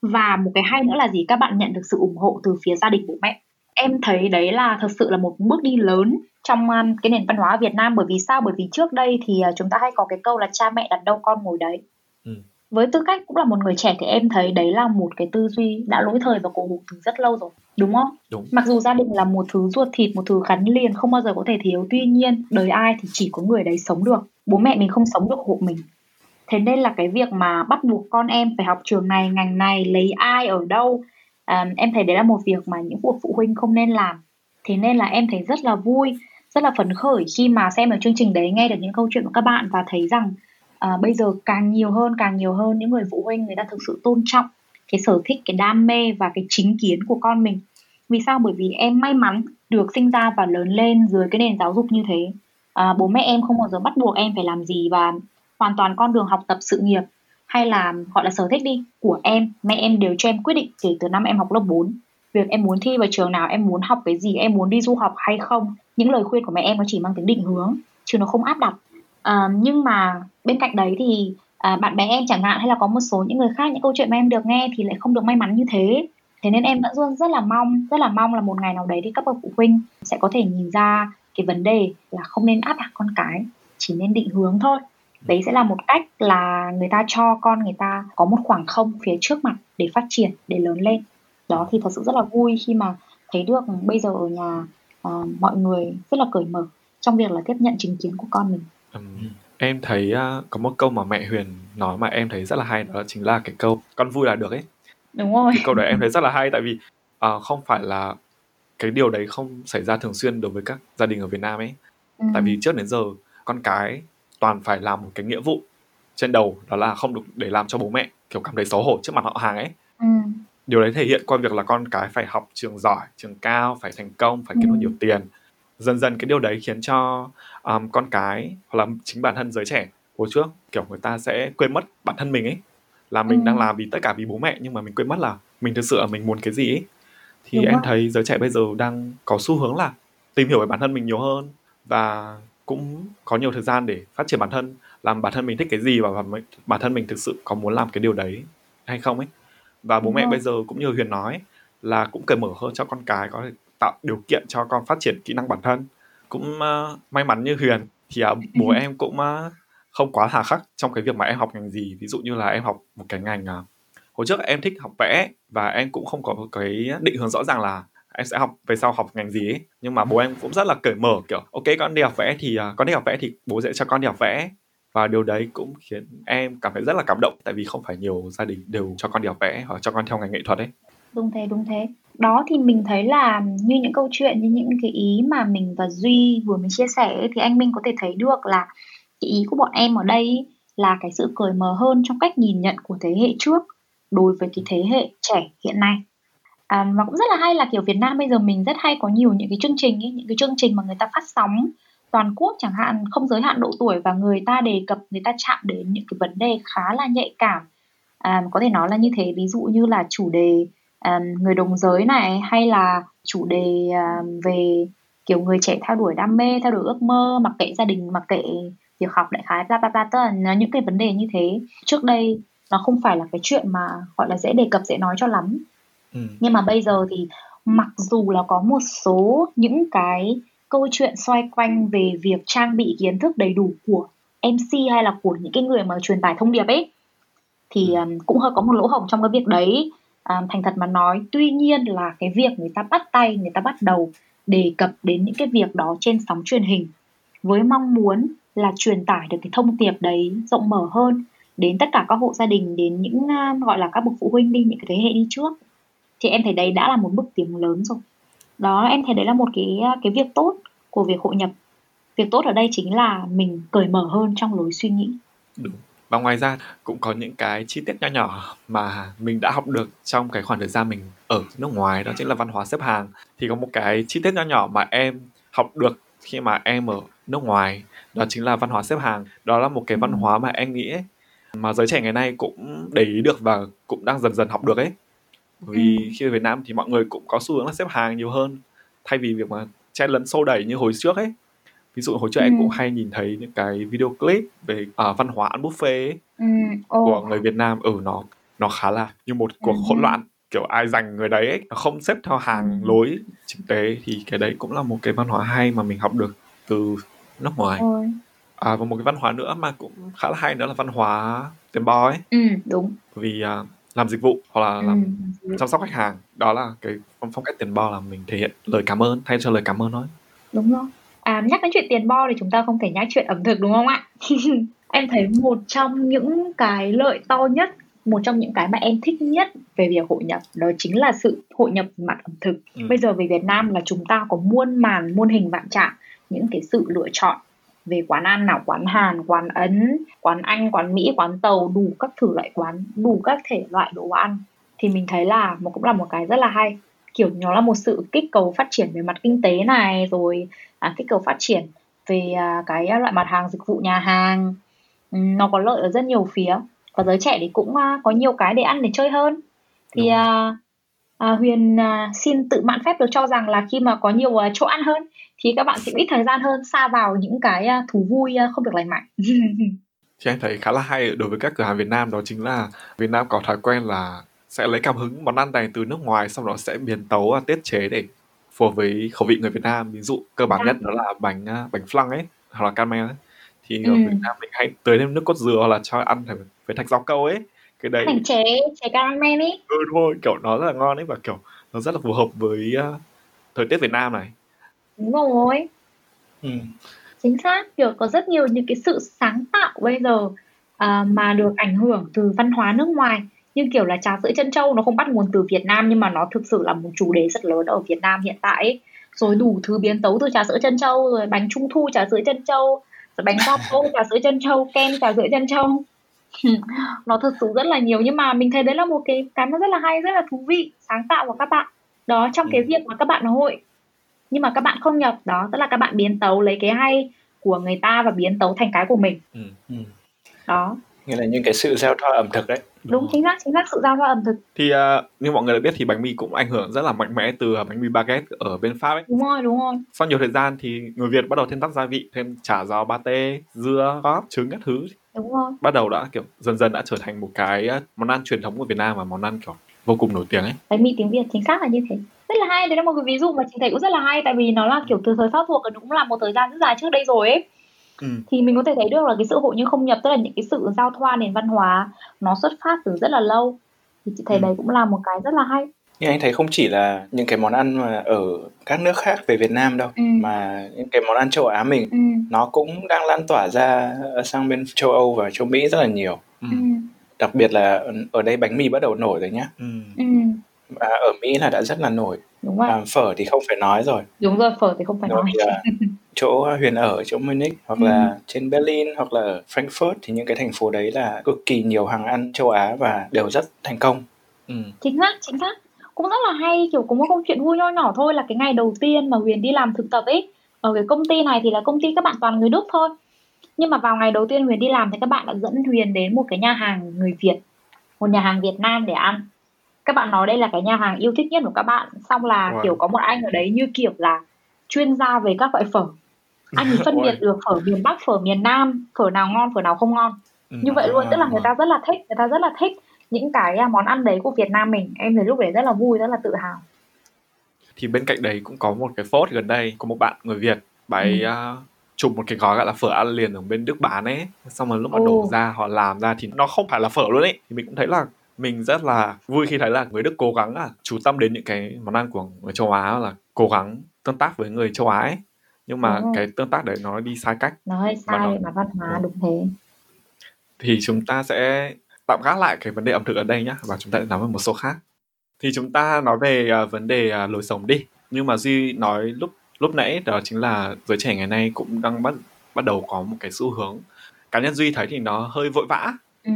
Speaker 2: Và một cái hay nữa là gì? Các bạn nhận được sự ủng hộ từ phía gia đình bố mẹ. Em thấy đấy là thật sự là một bước đi lớn trong um, cái nền văn hóa Việt Nam. Bởi vì sao? Bởi vì trước đây thì uh, chúng ta hay có cái câu là cha mẹ đặt đâu con ngồi đấy ừ với tư cách cũng là một người trẻ thì em thấy đấy là một cái tư duy đã lỗi thời và cổ hủ từ rất lâu rồi đúng không? Đúng. mặc dù gia đình là một thứ ruột thịt một thứ gắn liền không bao giờ có thể thiếu. Tuy nhiên đời ai thì chỉ có người đấy sống được. Bố mẹ mình không sống được hộ mình. Thế nên là cái việc mà bắt buộc con em phải học trường này ngành này lấy ai ở đâu à, em thấy đấy là một việc mà những bậc phụ huynh không nên làm. Thế nên là em thấy rất là vui rất là phấn khởi khi mà xem ở chương trình đấy nghe được những câu chuyện của các bạn và thấy rằng à, bây giờ càng nhiều hơn càng nhiều hơn những người phụ huynh người ta thực sự tôn trọng cái sở thích cái đam mê và cái chính kiến của con mình. Vì sao? Bởi vì em may mắn được sinh ra và lớn lên dưới cái nền giáo dục như thế. À, bố mẹ em không bao giờ bắt buộc em phải làm gì và hoàn toàn con đường học tập sự nghiệp hay là gọi là sở thích đi của em mẹ em đều cho em quyết định kể từ năm em học lớp 4 việc em muốn thi vào trường nào em muốn học cái gì em muốn đi du học hay không những lời khuyên của mẹ em nó chỉ mang tính định hướng chứ nó không áp đặt à, nhưng mà bên cạnh đấy thì à, bạn bè em chẳng hạn hay là có một số những người khác những câu chuyện mà em được nghe thì lại không được may mắn như thế. Thế nên em vẫn luôn rất là mong rất là mong là một ngày nào đấy thì các bậc phụ huynh sẽ có thể nhìn ra cái vấn đề là không nên áp đặt con cái chỉ nên định hướng thôi. Đấy sẽ là một cách là người ta cho con người ta có một khoảng không phía trước mặt để phát triển để lớn lên. Đó thì thật sự rất là vui khi mà thấy được bây giờ ở nhà uh, mọi người rất là cởi mở trong việc là tiếp nhận chứng kiến của con mình
Speaker 3: um, em thấy uh, có một câu mà mẹ Huyền nói mà em thấy rất là hay đó chính là cái câu con vui là được ấy.
Speaker 2: Đúng rồi.
Speaker 3: Thì câu đấy em thấy rất là hay tại vì uh, không phải là cái điều đấy không xảy ra thường xuyên đối với các gia đình ở Việt Nam ấy. Ừ. tại vì trước đến giờ con cái toàn phải làm một cái nghĩa vụ trên đầu đó là không được để làm cho bố mẹ kiểu cảm thấy xấu hổ trước mặt họ hàng ấy. Ừ. điều đấy thể hiện qua việc là con cái phải học trường giỏi trường cao phải thành công phải kiếm được ừ. nhiều tiền dần dần cái điều đấy khiến cho um, con cái hoặc là chính bản thân giới trẻ hồi trước kiểu người ta sẽ quên mất bản thân mình ấy là mình ừ. đang làm vì tất cả vì bố mẹ nhưng mà mình quên mất là mình thực sự là mình muốn cái gì ấy thì Đúng em rồi. thấy giới trẻ bây giờ đang có xu hướng là tìm hiểu về bản thân mình nhiều hơn và cũng có nhiều thời gian để phát triển bản thân làm bản thân mình thích cái gì và bản thân mình thực sự có muốn làm cái điều đấy hay không ấy và bố Đúng mẹ rồi. bây giờ cũng như huyền nói là cũng cởi mở hơn cho con cái có thể tạo điều kiện cho con phát triển kỹ năng bản thân. Cũng uh, may mắn như huyền thì uh, bố em cũng uh, không quá hà khắc trong cái việc mà em học ngành gì. Ví dụ như là em học một cái ngành uh, hồi trước em thích học vẽ và em cũng không có cái định hướng rõ ràng là em sẽ học về sau học ngành gì ấy. Nhưng mà bố em cũng rất là cởi mở kiểu ok con đi học vẽ thì uh, con đi học vẽ thì bố sẽ cho con đi học vẽ. Và điều đấy cũng khiến em cảm thấy rất là cảm động tại vì không phải nhiều gia đình đều cho con đi học vẽ hoặc cho con theo ngành nghệ thuật ấy
Speaker 2: đúng thế đúng thế. Đó thì mình thấy là như những câu chuyện như những cái ý mà mình và duy vừa mới chia sẻ thì anh minh có thể thấy được là cái ý của bọn em ở đây là cái sự cởi mở hơn trong cách nhìn nhận của thế hệ trước đối với cái thế hệ trẻ hiện nay. À, và cũng rất là hay là kiểu Việt Nam bây giờ mình rất hay có nhiều những cái chương trình ấy, những cái chương trình mà người ta phát sóng toàn quốc chẳng hạn không giới hạn độ tuổi và người ta đề cập người ta chạm đến những cái vấn đề khá là nhạy cảm. À, có thể nói là như thế ví dụ như là chủ đề người đồng giới này hay là chủ đề về kiểu người trẻ theo đuổi đam mê theo đuổi ước mơ mặc kệ gia đình mặc kệ việc học đại khái bla bla bla tức là những cái vấn đề như thế. Trước đây nó không phải là cái chuyện mà gọi là dễ đề cập dễ nói cho lắm. Ừ. nhưng mà bây giờ thì mặc dù là có một số những cái câu chuyện xoay quanh về việc trang bị kiến thức đầy đủ của MC hay là của những cái người mà truyền tải thông điệp ấy thì um, cũng hơi có một lỗ hổng trong cái việc đấy um, thành thật mà nói tuy nhiên là cái việc người ta bắt tay người ta bắt đầu đề cập đến những cái việc đó trên sóng truyền hình với mong muốn là truyền tải được cái thông điệp đấy rộng mở hơn đến tất cả các hộ gia đình đến những uh, gọi là các bậc phụ huynh đi những cái thế hệ đi trước thì em thấy đấy đã là một bước tiến lớn rồi. Đó em thấy đấy là một cái à, cái việc tốt của việc hội nhập. Việc tốt ở đây chính là mình cởi mở hơn trong lối suy nghĩ.
Speaker 3: Đúng và ngoài ra cũng có những cái chi tiết nhỏ nhỏ mà mình đã học được trong cái khoảng thời gian mình ở nước ngoài đó chính là văn hóa xếp hàng. Thì có một cái chi tiết nhỏ nhỏ mà em học được khi mà em ở nước ngoài đó chính là văn hóa xếp hàng. Đó là một cái văn hóa mà em nghĩ ấy, mà giới trẻ ngày nay cũng để ý được và cũng đang dần dần học được ấy. Vì ừ. khi ở Việt Nam thì mọi người cũng có xu hướng là xếp hàng nhiều hơn thay vì việc mà chen lấn xô đẩy như hồi trước ấy ví dụ hồi trước ừ. em cũng hay nhìn thấy những cái video clip về uh, văn hóa ăn buffet ấy, ừ. oh. của người Việt Nam ở ừ, nó nó khá là như một cuộc ừ. hỗn loạn kiểu ai giành người đấy ấy, nó không xếp theo hàng ừ. lối chỉnh tế thì cái đấy cũng là một cái văn hóa hay mà mình học được từ nước ngoài ừ. à, và một cái văn hóa nữa mà cũng khá là hay nữa là văn hóa tiền bo ấy
Speaker 2: ừ, đúng
Speaker 3: vì uh, làm dịch vụ hoặc là làm ừ. chăm sóc khách hàng đó là cái phong cách tiền bo là mình thể hiện lời cảm ơn thay cho lời cảm ơn thôi
Speaker 2: đúng rồi à, nhắc đến chuyện tiền bo thì chúng ta không thể nhắc chuyện ẩm thực đúng không ạ? Em thấy một trong những cái lợi to nhất một trong những cái mà em thích nhất về việc hội nhập đó chính là sự hội nhập mặt ẩm thực. Ừ. bây giờ về Việt Nam là chúng ta có muôn màn muôn hình vạn trạng những cái sự lựa chọn về quán ăn nào quán Hàn, quán Ấn, quán Anh, quán Mỹ, quán tàu đủ các thử loại quán, đủ các thể loại đồ ăn. Thì mình thấy là một cũng là một cái rất là hay. Kiểu nó là một sự kích cầu phát triển về mặt kinh tế này rồi à, kích cầu phát triển về à, cái loại mặt hàng dịch vụ nhà hàng. Ừ, nó có lợi ở rất nhiều phía. Và giới trẻ thì cũng à, có nhiều cái để ăn để chơi hơn. Thì à, à, Huyền à, xin tự mạn phép được cho rằng là khi mà có nhiều à, chỗ ăn hơn thì các bạn sẽ ít thời gian hơn xa vào những cái à, thú vui à, không được lành mạnh.
Speaker 3: Thì anh thấy khá là hay đối với các cửa hàng Việt Nam đó chính là Việt Nam có thói quen là sẽ lấy cảm hứng món ăn này từ nước ngoài xong đó sẽ biến tấu và tiết chế để phù hợp với khẩu vị người Việt Nam. Ví dụ cơ bản nhất đó là bánh à, bánh flan ấy hoặc là caramel ấy. Thì ừ. ở Việt Nam mình hay tưới thêm nước cốt dừa hoặc là cho ăn với thạch rau câu ấy.
Speaker 2: Cái đấy thành chế chế caramel ấy.
Speaker 3: Ừ thôi kiểu nó rất là ngon ấy và kiểu nó rất là phù hợp với uh, thời tiết Việt Nam này.
Speaker 2: Đúng rồi. Ừ. chính xác kiểu có rất nhiều những cái sự sáng tạo bây giờ uh, mà được ảnh hưởng từ văn hóa nước ngoài như kiểu là trà sữa chân trâu nó không bắt nguồn từ Việt Nam nhưng mà nó thực sự là một chủ đề rất lớn ở Việt Nam hiện tại ấy. rồi đủ thứ biến tấu từ trà sữa chân trâu rồi bánh trung thu trà sữa chân trâu rồi bánh gato trà sữa chân trâu kem trà sữa chân trâu nó thực sự rất là nhiều nhưng mà mình thấy đấy là một cái cái nó rất là hay rất là thú vị sáng tạo của các bạn đó trong cái ừ. việc mà các bạn hội nhưng mà các bạn không nhập đó tức là các bạn biến tấu lấy cái hay của người ta và biến tấu thành cái của mình ừ. Ừ. đó
Speaker 1: nghĩa là những cái sự giao thoa ẩm thực đấy
Speaker 2: đúng chính xác chính xác sự giao thoa ẩm thực.
Speaker 3: Thì uh, như mọi người đã biết thì bánh mì cũng ảnh hưởng rất là mạnh mẽ từ bánh mì baguette ở bên pháp ấy.
Speaker 2: Đúng rồi đúng rồi.
Speaker 3: Sau nhiều thời gian thì người việt bắt đầu thêm tác gia vị thêm chả giò pate dưa bắp trứng các thứ.
Speaker 2: Đúng rồi.
Speaker 3: Bắt đầu đã kiểu dần dần đã trở thành một cái món ăn truyền thống của việt nam và món ăn kiểu vô cùng nổi tiếng ấy.
Speaker 2: Bánh mì tiếng việt chính xác là như thế. Rất là hay đấy là một cái ví dụ mà chị thấy cũng rất là hay tại vì nó là kiểu từ thời pháp thuộc cũng là một thời gian rất dài trước đây rồi ấy Ừ. thì mình có thể thấy được là cái sự hội như không nhập tức là những cái sự giao thoa nền văn hóa nó xuất phát từ rất là lâu thì chị thấy ừ. đấy cũng là một cái rất là hay
Speaker 1: nhưng anh thấy không chỉ là những cái món ăn mà ở các nước khác về Việt Nam đâu ừ. mà những cái món ăn châu Á mình ừ. nó cũng đang lan tỏa ra sang bên châu Âu và châu Mỹ rất là nhiều ừ. ừ. đặc biệt là ở đây bánh mì bắt đầu nổi rồi nhá ừ. Ừ. Và ở Mỹ là đã rất là nổi
Speaker 2: đúng rồi. À,
Speaker 1: phở thì không phải nói rồi
Speaker 2: đúng rồi phở thì không phải rồi nói
Speaker 1: chỗ Huyền ở chỗ Munich hoặc ừ. là trên Berlin hoặc là Frankfurt thì những cái thành phố đấy là cực kỳ nhiều hàng ăn châu Á và đều rất thành công.
Speaker 2: Ừ. Chính xác, chính xác. Cũng rất là hay kiểu có một câu chuyện vui nho nhỏ thôi là cái ngày đầu tiên mà Huyền đi làm thực tập ấy ở cái công ty này thì là công ty các bạn toàn người Đức thôi. Nhưng mà vào ngày đầu tiên Huyền đi làm thì các bạn đã dẫn Huyền đến một cái nhà hàng người Việt, một nhà hàng Việt Nam để ăn. Các bạn nói đây là cái nhà hàng yêu thích nhất của các bạn. Xong là wow. kiểu có một anh ở đấy như kiểu là chuyên gia về các loại phở. Anh ấy phân biệt được phở miền Bắc phở miền Nam phở nào ngon phở nào không ngon. Ừ, như vậy luôn tức là người ta rất là thích người ta rất là thích những cái à, món ăn đấy của Việt Nam mình. Em thấy lúc đấy rất là vui rất là tự hào.
Speaker 3: Thì bên cạnh đấy cũng có một cái phốt gần đây có một bạn người Việt bà ấy ừ. uh, chụp một cái gói gọi là phở ăn liền ở bên Đức bán ấy. Xong rồi lúc mà đổ ra họ làm ra thì nó không phải là phở luôn ấy. Thì mình cũng thấy là mình rất là vui khi thấy là người Đức cố gắng là chú tâm đến những cái món ăn của người châu Á là cố gắng tương tác với người châu Á ấy. Nhưng mà cái tương tác đấy nó đi sai cách.
Speaker 2: Nó sai mà, nó... mà văn hóa đúng thế.
Speaker 3: Thì chúng ta sẽ tạm gác lại cái vấn đề ẩm thực ở đây nhá và chúng ta sẽ nói về một số khác. Thì chúng ta nói về uh, vấn đề uh, lối sống đi. Nhưng mà duy nói lúc lúc nãy đó chính là giới trẻ ngày nay cũng đang bắt bắt đầu có một cái xu hướng. Cá nhân duy thấy thì nó hơi vội vã. Ừ.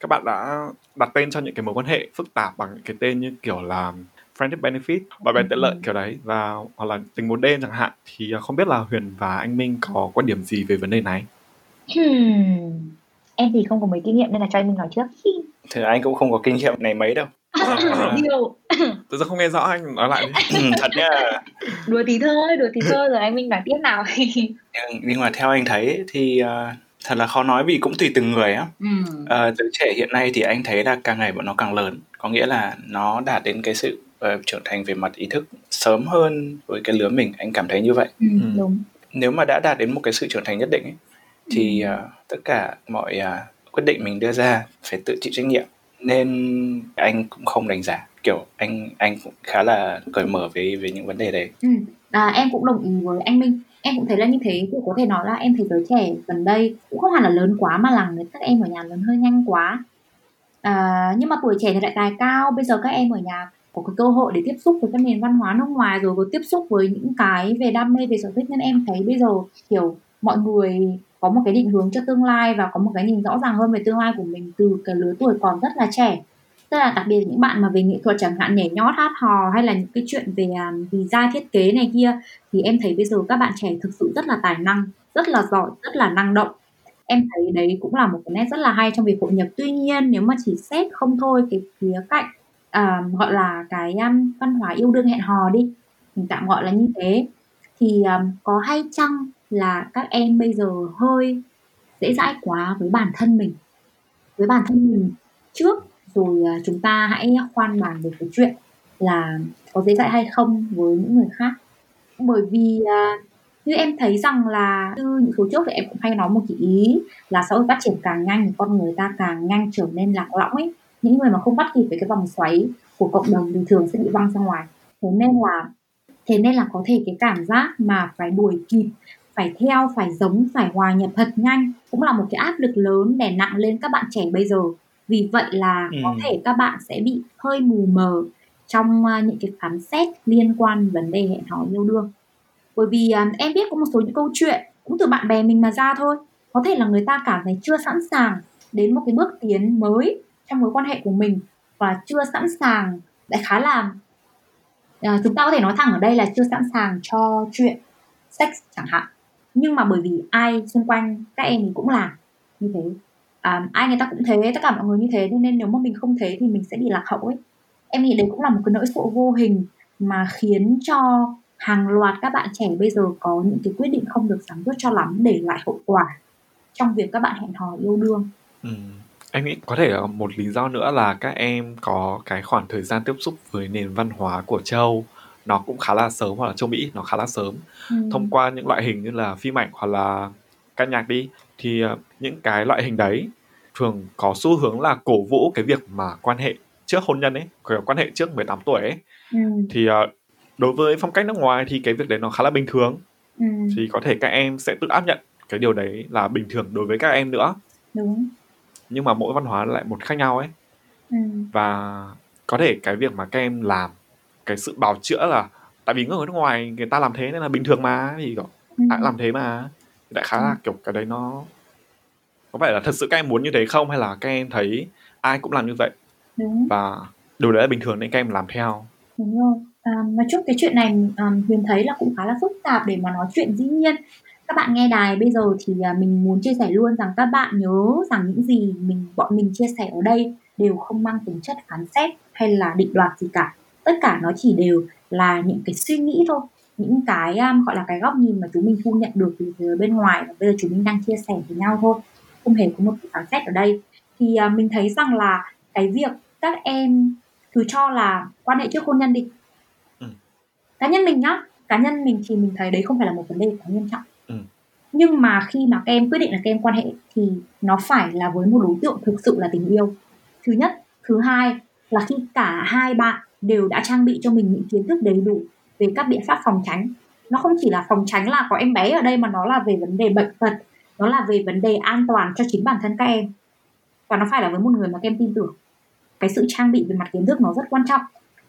Speaker 3: các bạn đã đặt tên cho những cái mối quan hệ phức tạp bằng những cái tên như kiểu là friendship benefit bạn bè tiện lợi kiểu đấy và hoặc là tình một đêm chẳng hạn thì à, không biết là Huyền và anh Minh có quan điểm gì về vấn đề này?
Speaker 2: Hmm. Em thì không có mấy kinh nghiệm nên là cho anh Minh nói trước.
Speaker 1: Thì anh cũng không có kinh nghiệm này mấy đâu.
Speaker 2: Điều.
Speaker 3: Tôi không nghe rõ anh nói lại
Speaker 1: đi. Ừ, thật nha.
Speaker 2: Đùa tí thôi, đùa tí thôi rồi anh Minh nói tiếp nào.
Speaker 1: nhưng mà theo anh thấy thì uh, thật là khó nói vì cũng tùy từng người á. Ừ. Uh, giới trẻ hiện nay thì anh thấy là càng ngày bọn nó càng lớn, có nghĩa là nó đạt đến cái sự uh, trưởng thành về mặt ý thức sớm hơn với cái lứa mình. Anh cảm thấy như vậy.
Speaker 2: Ừ, ừ. đúng.
Speaker 1: Nếu mà đã đạt đến một cái sự trưởng thành nhất định ấy, thì uh, tất cả mọi uh, quyết định mình đưa ra phải tự chịu trách nhiệm. Nên anh cũng không đánh giá. Kiểu anh anh cũng khá là cởi mở với với những vấn đề đấy.
Speaker 2: Ừ. à, em cũng đồng ý với anh Minh em cũng thấy là như thế cũng có thể nói là em thấy giới trẻ gần đây cũng không hẳn là lớn quá mà là các em ở nhà lớn hơi nhanh quá. À, nhưng mà tuổi trẻ thì lại tài cao. Bây giờ các em ở nhà có cái cơ hội để tiếp xúc với các nền văn hóa nước ngoài rồi có tiếp xúc với những cái về đam mê về sở thích. Nên em thấy bây giờ kiểu mọi người có một cái định hướng cho tương lai và có một cái nhìn rõ ràng hơn về tương lai của mình từ cái lứa tuổi còn rất là trẻ tức là đặc biệt những bạn mà về nghệ thuật chẳng hạn nhảy nhót hát hò hay là những cái chuyện về à, um, design thiết kế này kia thì em thấy bây giờ các bạn trẻ thực sự rất là tài năng rất là giỏi rất là năng động. Em thấy đấy cũng là một cái nét rất là hay trong việc hội nhập. Tuy nhiên nếu mà chỉ xét không thôi cái khía cạnh uh, gọi là cái um, văn hóa yêu đương hẹn hò đi mình tạm gọi là như thế thì um, có hay chăng là các em bây giờ hơi dễ dãi quá với bản thân mình với bản thân mình trước? Rồi uh, chúng ta hãy khoan bàn về cái chuyện là có dễ dãi hay không với những người khác. Bởi vì uh, như em thấy rằng là như những số trước thì em cũng hay nói một cái ý là xã hội phát triển càng nhanh thì con người ta càng nhanh trở nên lạc lõng ấy. Những người mà không bắt kịp với cái vòng xoáy của cộng đồng thì thường sẽ bị văng ra ngoài. Thế nên là thế nên là có thể cái cảm giác mà phải đuổi kịp phải theo phải giống phải hòa nhập thật nhanh cũng là một cái áp lực lớn đè nặng lên các bạn trẻ bây giờ vì vậy là ừ. có thể các bạn sẽ bị hơi mù mờ trong uh, những cái phán xét liên quan vấn đề hẹn hò yêu đương. Bởi vì uh, em biết có một số những câu chuyện cũng từ bạn bè mình mà ra thôi. Có thể là người ta cảm thấy chưa sẵn sàng đến một cái bước tiến mới trong mối quan hệ của mình và chưa sẵn sàng đại khá là à, chúng ta có thể nói thẳng ở đây là chưa sẵn sàng cho chuyện sex chẳng hạn. Nhưng mà bởi vì ai xung quanh các em cũng là như thế à, ai người ta cũng thế tất cả mọi người như thế nên nếu mà mình không thế thì mình sẽ bị lạc hậu ấy em nghĩ đấy cũng là một cái nỗi sợ vô hình mà khiến cho hàng loạt các bạn trẻ bây giờ có những cái quyết định không được sáng suốt cho lắm để lại hậu quả trong việc các bạn hẹn hò yêu đương
Speaker 3: ừ. Em nghĩ có thể một lý do nữa là các em có cái khoảng thời gian tiếp xúc với nền văn hóa của châu nó cũng khá là sớm hoặc là châu Mỹ nó khá là sớm ừ. thông qua những loại hình như là phim ảnh hoặc là ca nhạc đi thì uh, những cái loại hình đấy thường có xu hướng là cổ vũ cái việc mà quan hệ trước hôn nhân ấy, kiểu quan hệ trước 18 tuổi ấy. Ừ. Thì uh, đối với phong cách nước ngoài thì cái việc đấy nó khá là bình thường. Ừ. Thì có thể các em sẽ tự áp nhận cái điều đấy là bình thường đối với các em nữa. Đúng nhưng mà mỗi văn hóa lại một khác nhau ấy ừ. và có thể cái việc mà các em làm cái sự bào chữa là tại vì người nước ngoài người ta làm thế nên là bình thường mà thì ừ. ai làm thế mà đại khá là ừ. kiểu cái đấy nó có phải là thật sự các em muốn như thế không hay là các em thấy ai cũng làm như vậy Đúng. và điều đấy là bình thường nên các em làm theo
Speaker 2: Đúng rồi. À, nói chung cái chuyện này um, Huyền thấy là cũng khá là phức tạp để mà nói chuyện dĩ nhiên các bạn nghe đài bây giờ thì à, mình muốn chia sẻ luôn rằng các bạn nhớ rằng những gì mình bọn mình chia sẻ ở đây đều không mang tính chất phán xét hay là định đoạt gì cả tất cả nó chỉ đều là những cái suy nghĩ thôi những cái um, gọi là cái góc nhìn mà chúng mình thu nhận được từ bên ngoài và bây giờ chúng mình đang chia sẻ với nhau thôi không hề có một phán xét ở đây. Thì uh, mình thấy rằng là cái việc các em cứ cho là quan hệ trước hôn nhân đi. Ừ. cá nhân mình nhá cá nhân mình thì mình thấy đấy không phải là một vấn đề quá nghiêm trọng. Nhưng mà khi mà các em quyết định là các em quan hệ thì nó phải là với một đối tượng thực sự là tình yêu. Thứ nhất. Thứ hai là khi cả hai bạn đều đã trang bị cho mình những kiến thức đầy đủ về các biện pháp phòng tránh. Nó không chỉ là phòng tránh là có em bé ở đây mà nó là về vấn đề bệnh tật nó là về vấn đề an toàn cho chính bản thân các em. Và nó phải là với một người mà các em tin tưởng. Cái sự trang bị về mặt kiến thức nó rất quan trọng.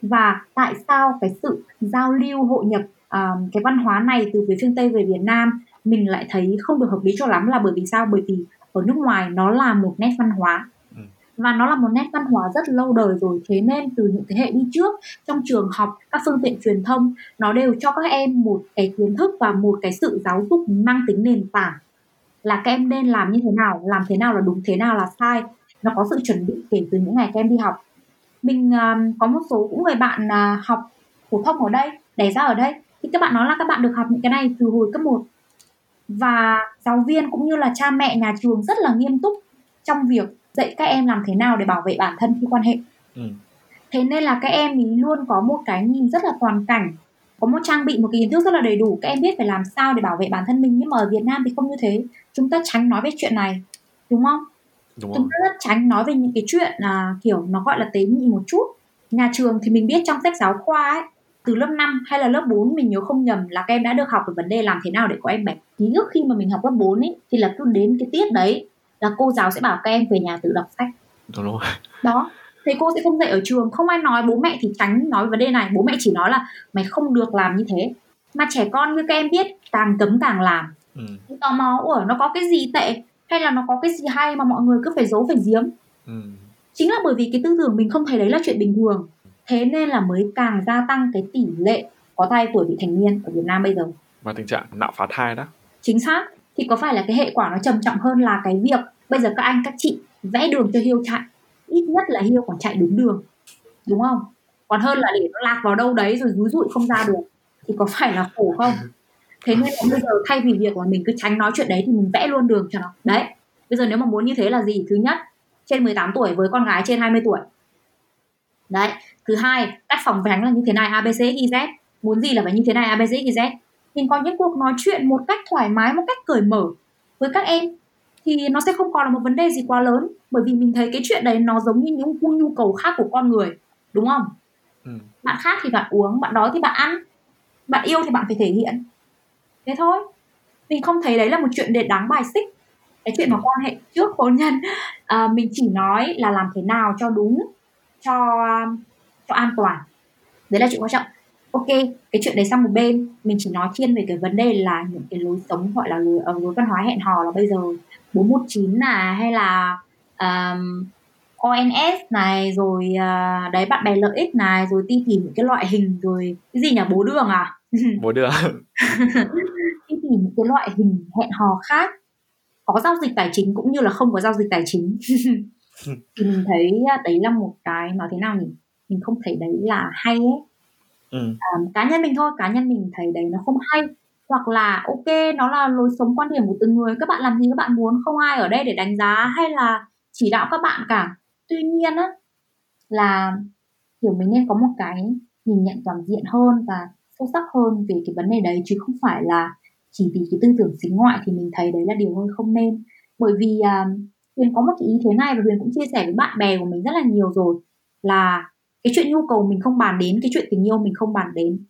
Speaker 2: Và tại sao cái sự giao lưu hội nhập uh, cái văn hóa này từ phía phương tây về việt nam mình lại thấy không được hợp lý cho lắm là bởi vì sao? Bởi vì ở nước ngoài nó là một nét văn hóa và nó là một nét văn hóa rất lâu đời rồi thế nên từ những thế hệ đi trước trong trường học các phương tiện truyền thông nó đều cho các em một cái kiến thức và một cái sự giáo dục mang tính nền tảng. Là các em nên làm như thế nào làm thế nào là đúng thế nào là sai nó có sự chuẩn bị kể từ những ngày các em đi học. Mình uh, có một số cũng người bạn uh, học phổ thông ở đây đẻ ra ở đây thì các bạn nói là các bạn được học những cái này từ hồi cấp 1 và giáo viên cũng như là cha mẹ nhà trường rất là nghiêm túc trong việc dạy các em làm thế nào để bảo vệ bản thân khi quan hệ. Ừ. thế nên là các em ý luôn có một cái nhìn rất là toàn cảnh có một trang bị một cái kiến thức rất là đầy đủ. Các em biết phải làm sao để bảo vệ bản thân mình nhưng mà ở Việt Nam thì không như thế. Chúng ta tránh nói về chuyện này đúng không? Đúng chúng ta rất tránh nói về những cái chuyện là kiểu nó gọi là tế nhị một chút. Nhà trường thì mình biết trong sách giáo khoa ấy từ lớp 5 hay là lớp 4 mình nhớ không nhầm là các em đã được học về vấn đề làm thế nào để có em bé. Ký ức khi mà mình học lớp 4 ấy thì là cứ đến cái tiết đấy là cô giáo sẽ bảo các em về nhà tự đọc sách.
Speaker 3: Đúng rồi.
Speaker 2: Đó thầy cô sẽ không dạy ở trường không ai nói bố mẹ thì tránh nói vấn đề này. Bố mẹ chỉ nói là mày không được làm như thế. Mà trẻ con như các em biết càng cấm càng làm. Ừ. tò mò ủa nó có cái gì tệ? Hay là nó có cái gì hay mà mọi người cứ phải giấu phải giếm? Ừ. chính là bởi vì cái tư tưởng mình không thấy đấy là chuyện bình thường. Thế nên là mới càng gia tăng cái tỷ lệ có thai tuổi vị thành niên ở Việt Nam bây giờ.
Speaker 3: Và tình trạng nạo phá thai đó.
Speaker 2: Chính xác thì có phải là cái hệ quả nó trầm trọng hơn là cái việc bây giờ các anh, các chị vẽ đường cho hiêu chạy? Ít nhất là hiêu còn chạy đúng đường, đúng không? Còn hơn là để nó lạc vào đâu đấy rồi rúi rụi không ra được, thì có phải là khổ không? Thế nên là bây giờ thay vì việc mà mình cứ tránh nói chuyện đấy thì mình vẽ luôn đường cho nó. Đấy, bây giờ nếu mà muốn như thế là gì? Thứ nhất, trên 18 tuổi với con gái trên 20 tuổi. Đấy, thứ hai, cách phòng tránh là như thế này abc iz muốn gì là phải như thế này abc iz mình có những cuộc nói chuyện một cách thoải mái một cách cởi mở với các em thì nó sẽ không còn là một vấn đề gì quá lớn bởi vì mình thấy cái chuyện đấy nó giống như những nhu cầu khác của con người đúng không? Ừ. bạn khác thì bạn uống bạn đói thì bạn ăn bạn yêu thì bạn phải thể hiện. Thế thôi. Mình không thấy đấy là một chuyện để đáng bài xích. Cái chuyện mà quan hệ trước hôn nhân à, mình chỉ nói là làm thế nào cho đúng cho cho an toàn. Đấy là chuyện quan trọng ok cái chuyện đấy sang một bên. Mình chỉ nói thiên về cái vấn đề là những cái lối sống gọi là lối, uh, lối văn hóa hẹn hò là bây giờ 419 này hay là um, ONS này rồi uh, đấy bạn bè lợi ích này rồi ti tìm những cái loại hình rồi cái gì nhỉ? Bố đường à?
Speaker 3: Bố đường.
Speaker 2: Đi tìm những cái loại hình hẹn hò khác. Có giao dịch tài chính cũng như là không có giao dịch tài chính. Thì mình thấy đấy là một cái nói thế nào nhỉ? Mình không thấy đấy là hay ấy ừ. um, cá nhân mình thôi cá nhân mình thấy đấy nó không hay. Hoặc là ok nó là lối sống quan điểm của từng người các bạn làm gì các bạn muốn không ai ở đây để đánh giá hay là chỉ đạo các bạn cả. Tuy nhiên á là kiểu mình nên có một cái nhìn nhận toàn diện hơn và sâu sắc hơn về cái vấn đề đấy chứ không phải là chỉ vì cái tư tưởng xính ngoại thì mình thấy đấy là điều hơi không nên. Bởi vì à, huyền có một cái ý thế này và huyền cũng chia sẻ với bạn bè của mình rất là nhiều rồi là cái chuyện nhu cầu mình không bàn đến, cái chuyện tình yêu mình không bàn đến,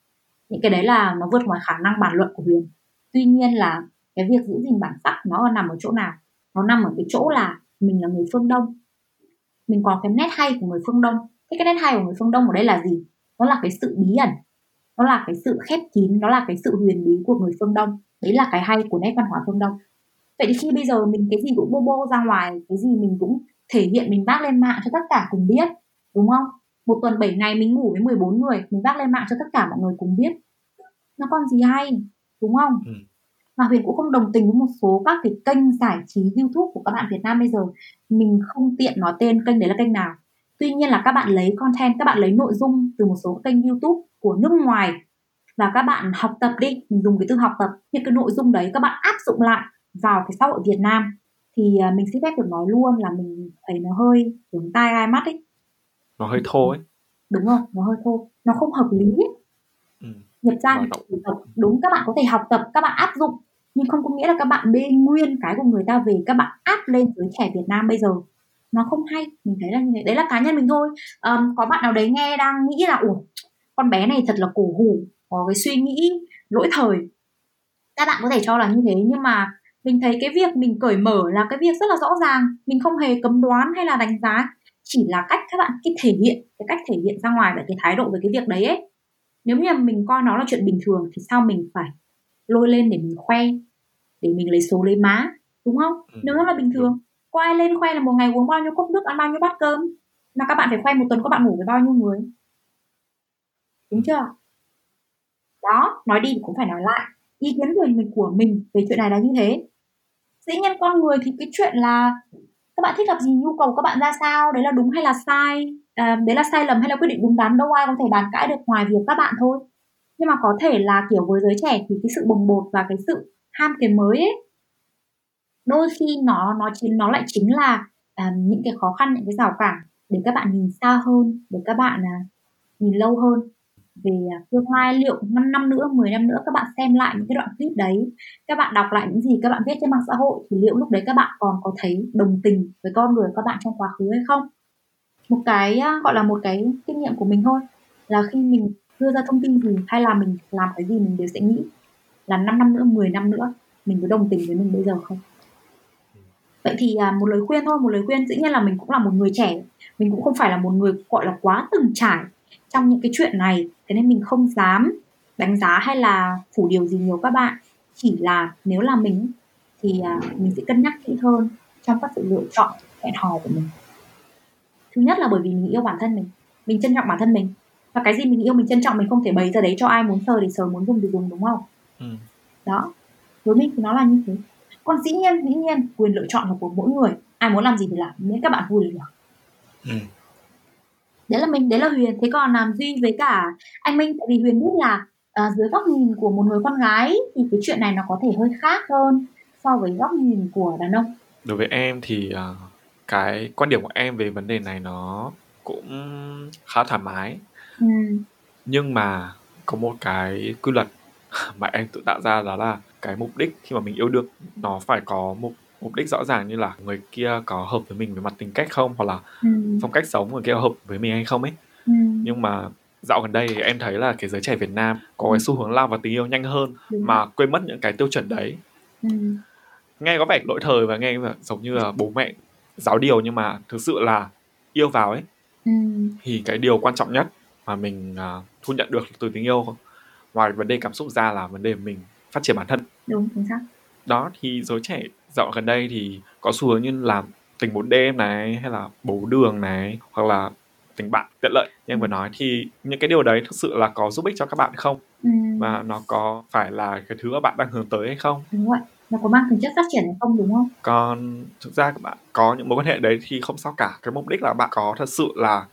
Speaker 2: những cái đấy là nó vượt ngoài khả năng bàn luận của huyền. Tuy nhiên là cái việc giữ gìn bản sắc nó nằm ở chỗ nào? Nó nằm ở cái chỗ là mình là người phương đông. Mình có cái nét hay của người phương đông. Thế cái nét hay của người phương đông ở đây là gì? Nó là cái sự bí ẩn. Nó là cái sự khép kín. Nó là cái sự huyền bí của người phương đông. Đấy là cái hay của nét văn hóa phương đông. Vậy thì khi bây giờ mình cái gì cũng bô bô ra ngoài, cái gì mình cũng thể hiện, mình vác lên mạng cho tất cả cùng biết, đúng không? Một tuần 7 ngày mình ngủ với 14 người mình vác lên mạng cho tất cả mọi người cùng biết. Nó còn gì hay đúng không? Ừ. mà huyền cũng không đồng tình với một số các cái kênh giải trí youtube của các bạn việt nam bây giờ. Mình không tiện nói tên kênh đấy là kênh nào. Tuy nhiên là các bạn lấy content các bạn lấy nội dung từ một số kênh youtube của nước ngoài và các bạn học tập đi mình dùng cái từ học tập những cái nội dung đấy các bạn áp dụng lại vào cái xã hội Việt Nam thì à, mình xin phép được nói luôn là mình thấy nó hơi hướng tai gai mắt ấy
Speaker 3: nó hơi thô ấy.
Speaker 2: Đúng rồi nó hơi thô. Nó không hợp lý ấy. Ừ. nhập ra đúng các bạn có thể học tập các bạn áp dụng. Nhưng không có nghĩa là các bạn bê nguyên cái của người ta về các bạn áp lên giới trẻ Việt Nam bây giờ. Nó không hay. Mình thấy là như thế. Đấy là cá nhân mình thôi. Um, có bạn nào đấy nghe đang nghĩ là ủa con bé này thật là cổ hủ có cái suy nghĩ lỗi thời. Các bạn có thể cho là như thế. Nhưng mà mình thấy cái việc mình cởi mở là cái việc rất là rõ ràng. Mình không hề cấm đoán hay là đánh giá chỉ là cách các bạn cái thể hiện cái cách thể hiện ra ngoài và cái thái độ về cái việc đấy ấy. Nếu như mình coi nó là chuyện bình thường thì sao mình phải lôi lên để mình khoe để mình lấy số lấy má đúng không? Ừ. nếu nó là bình thường có ai lên khoe là một ngày uống bao nhiêu cốc nước ăn bao nhiêu bát cơm mà các bạn phải khoe một tuần các bạn ngủ với bao nhiêu người? Đúng chưa? Đó nói đi cũng phải nói lại. Ý kiến của mình của mình về chuyện này là như thế. Dĩ nhiên con người thì cái chuyện là các bạn thích hợp gì nhu cầu các bạn ra sao? Đấy là đúng hay là sai? À, đấy là sai lầm hay là quyết định đúng đắn đâu ai có thể bàn cãi được ngoài việc các bạn thôi. Nhưng mà có thể là kiểu với giới trẻ thì cái sự bồng bột và cái sự ham cái mới ấy đôi khi nó nó chính nó lại chính là à, những cái khó khăn những cái rào cản để các bạn nhìn xa hơn để các bạn à, nhìn lâu hơn về à, tương lai liệu 5 năm nữa 10 năm nữa các bạn xem lại những cái đoạn clip đấy, các bạn đọc lại những gì các bạn viết trên mạng xã hội thì liệu lúc đấy các bạn còn có thấy đồng tình với con người các bạn trong quá khứ hay không? Một cái à, gọi là một cái kinh nghiệm của mình thôi, là khi mình đưa ra thông tin gì hay là mình làm cái gì mình đều sẽ nghĩ là 5 năm nữa 10 năm nữa mình có đồng tình với mình bây giờ không? Vậy thì à, một lời khuyên thôi, một lời khuyên dĩ nhiên là mình cũng là một người trẻ, mình cũng không phải là một người, gọi là, quá từng trải trong những cái chuyện này. Thế nên mình không dám đánh giá hay là phủ điều gì nhiều các bạn. Chỉ là nếu là mình thì à, mình sẽ cân nhắc kỹ hơn trong các sự lựa chọn hẹn hò của mình. Thứ nhất là bởi vì mình yêu bản thân mình mình trân trọng bản thân mình. Và cái gì mình yêu mình trân trọng mình không thể bày ra đấy cho ai muốn sờ thì sờ muốn dùng thì dùng đúng không? Ừ. đó. Với mình thì nó là như thế. Còn dĩ nhiên dĩ nhiên quyền lựa chọn là của mỗi người. Ai muốn làm gì thì làm. Miễn các bạn vui là được. Ừ đấy là mình đấy là huyền. Thế còn làm duy với cả anh minh tại vì huyền biết là uh, dưới góc nhìn của một người con gái thì cái chuyện này nó có thể hơi khác hơn so với góc nhìn của đàn ông.
Speaker 3: Đối với em thì uh, cái quan điểm của em về vấn đề này nó cũng khá thoải mái. Ừ. nhưng mà có một cái quy luật mà em tự tạo ra đó là cái mục đích khi mà mình yêu đương nó phải có một mục đích rõ ràng như là người kia có hợp với mình về mặt tình cách không hoặc là ừ. phong cách sống người kia có hợp với mình hay không ấy ừ. nhưng mà dạo gần đây thì em thấy là cái giới trẻ Việt Nam có cái ừ. xu hướng lao vào tình yêu nhanh hơn Đúng mà quên mất những cái tiêu chuẩn đấy ừ. nghe có vẻ lỗi thời và nghe giống như là bố mẹ giáo điều nhưng mà thực sự là yêu vào ấy ừ. thì cái điều quan trọng nhất mà mình uh, thu nhận được từ tình yêu ngoài vấn đề cảm xúc ra là vấn đề mình phát triển bản thân
Speaker 2: đúng chính xác
Speaker 3: đó thì giới trẻ dạo gần đây thì có xu hướng như làm tình bốn đêm này hay là bố đường này hoặc là tình bạn tiện lợi như em vừa nói. Thì những cái điều đấy thực sự là có giúp ích cho các bạn không? Ừ. và nó có phải là cái thứ mà bạn đang hướng tới hay không?
Speaker 2: Đúng vậy nó có mang tính chất phát triển hay không đúng không?
Speaker 3: Còn thực ra các bạn có những mối quan hệ đấy thì không sao cả. Cái mục đích là bạn có thật sự là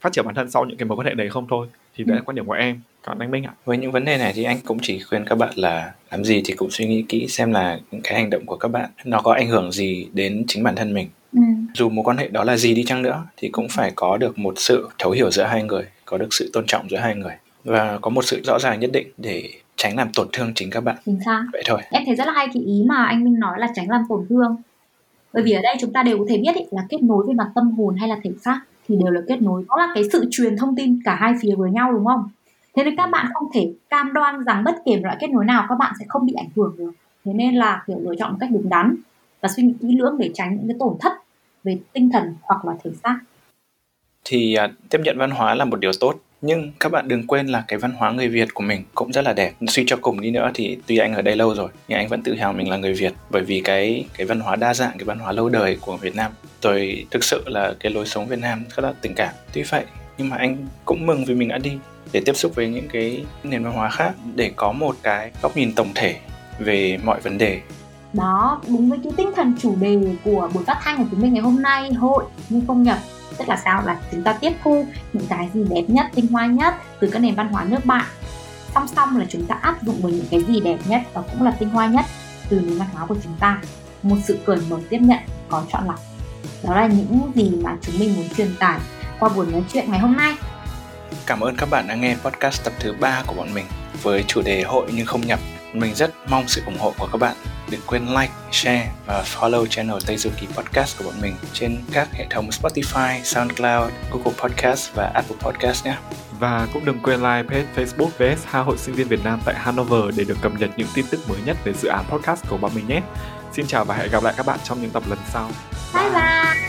Speaker 3: phát triển bản thân sau những cái mối quan hệ đấy không thôi thì đấy ừ. là quan điểm của em còn anh Minh ạ.
Speaker 1: Với những vấn đề này thì anh cũng chỉ khuyên các bạn là làm gì thì cũng suy nghĩ kỹ xem là những cái hành động của các bạn nó có ảnh hưởng gì đến chính bản thân mình. Ừ. dù mối quan hệ đó là gì đi chăng nữa thì cũng phải có được một sự thấu hiểu giữa hai người có được sự tôn trọng giữa hai người và có một sự rõ ràng nhất định để tránh làm tổn thương chính các bạn.
Speaker 2: Chính xác.
Speaker 1: Vậy thôi.
Speaker 2: Em thấy rất là hay cái ý mà anh Minh nói là tránh làm tổn thương. Bởi vì ở đây chúng ta đều có thể biết ý, là kết nối về mặt tâm hồn hay là thể xác thì đều là kết nối. Đó là cái sự truyền thông tin cả hai phía với nhau đúng không? Thế nên các bạn không thể cam đoan rằng bất kể loại kết nối nào các bạn sẽ không bị ảnh hưởng được. Thế nên là kiểu lựa chọn một cách đúng đắn và suy nghĩ kỹ lưỡng để tránh những cái tổn thất về tinh thần hoặc là thể xác.
Speaker 1: Thì uh, tiếp nhận văn hóa là một điều tốt nhưng các bạn đừng quên là cái văn hóa người Việt của mình cũng rất là đẹp. Suy cho cùng đi nữa thì tuy anh ở đây lâu rồi, nhưng anh vẫn tự hào mình là người Việt. Bởi vì cái cái văn hóa đa dạng, cái văn hóa lâu đời của Việt Nam. Rồi thực sự là cái lối sống Việt Nam rất là tình cảm. Tuy vậy, nhưng mà anh cũng mừng vì mình đã đi để tiếp xúc với những cái nền văn hóa khác, để có một cái góc nhìn tổng thể về mọi vấn đề.
Speaker 2: Đó, đúng với cái tinh thần chủ đề của buổi phát thanh của chúng mình ngày hôm nay, hội nhưng không nhập tức là sao? Là chúng ta tiếp thu những cái gì đẹp nhất, tinh hoa nhất từ các nền văn hóa nước bạn. Song song là chúng ta áp dụng vào những cái gì đẹp nhất và cũng là tinh hoa nhất từ nền văn hóa của chúng ta. Một sự cởi mở tiếp nhận, có chọn lọc. Đó là những gì mà chúng mình muốn truyền tải qua buổi nói chuyện ngày hôm nay.
Speaker 1: Cảm ơn các bạn đã nghe podcast tập thứ 3 của bọn mình với chủ đề hội nhưng không nhập. Mình rất mong sự ủng hộ của các bạn. Đừng quên like, share và follow channel Tây Du Ký Podcast của bọn mình trên các hệ thống Spotify, SoundCloud, Google Podcast và Apple Podcast nhé.
Speaker 3: Và cũng đừng quên like page Facebook VS Hà Hội Sinh viên Việt Nam tại Hanover để được cập nhật những tin tức mới nhất về dự án podcast của bọn mình nhé. Xin chào và hẹn gặp lại các bạn trong những tập lần sau.
Speaker 2: Bye bye!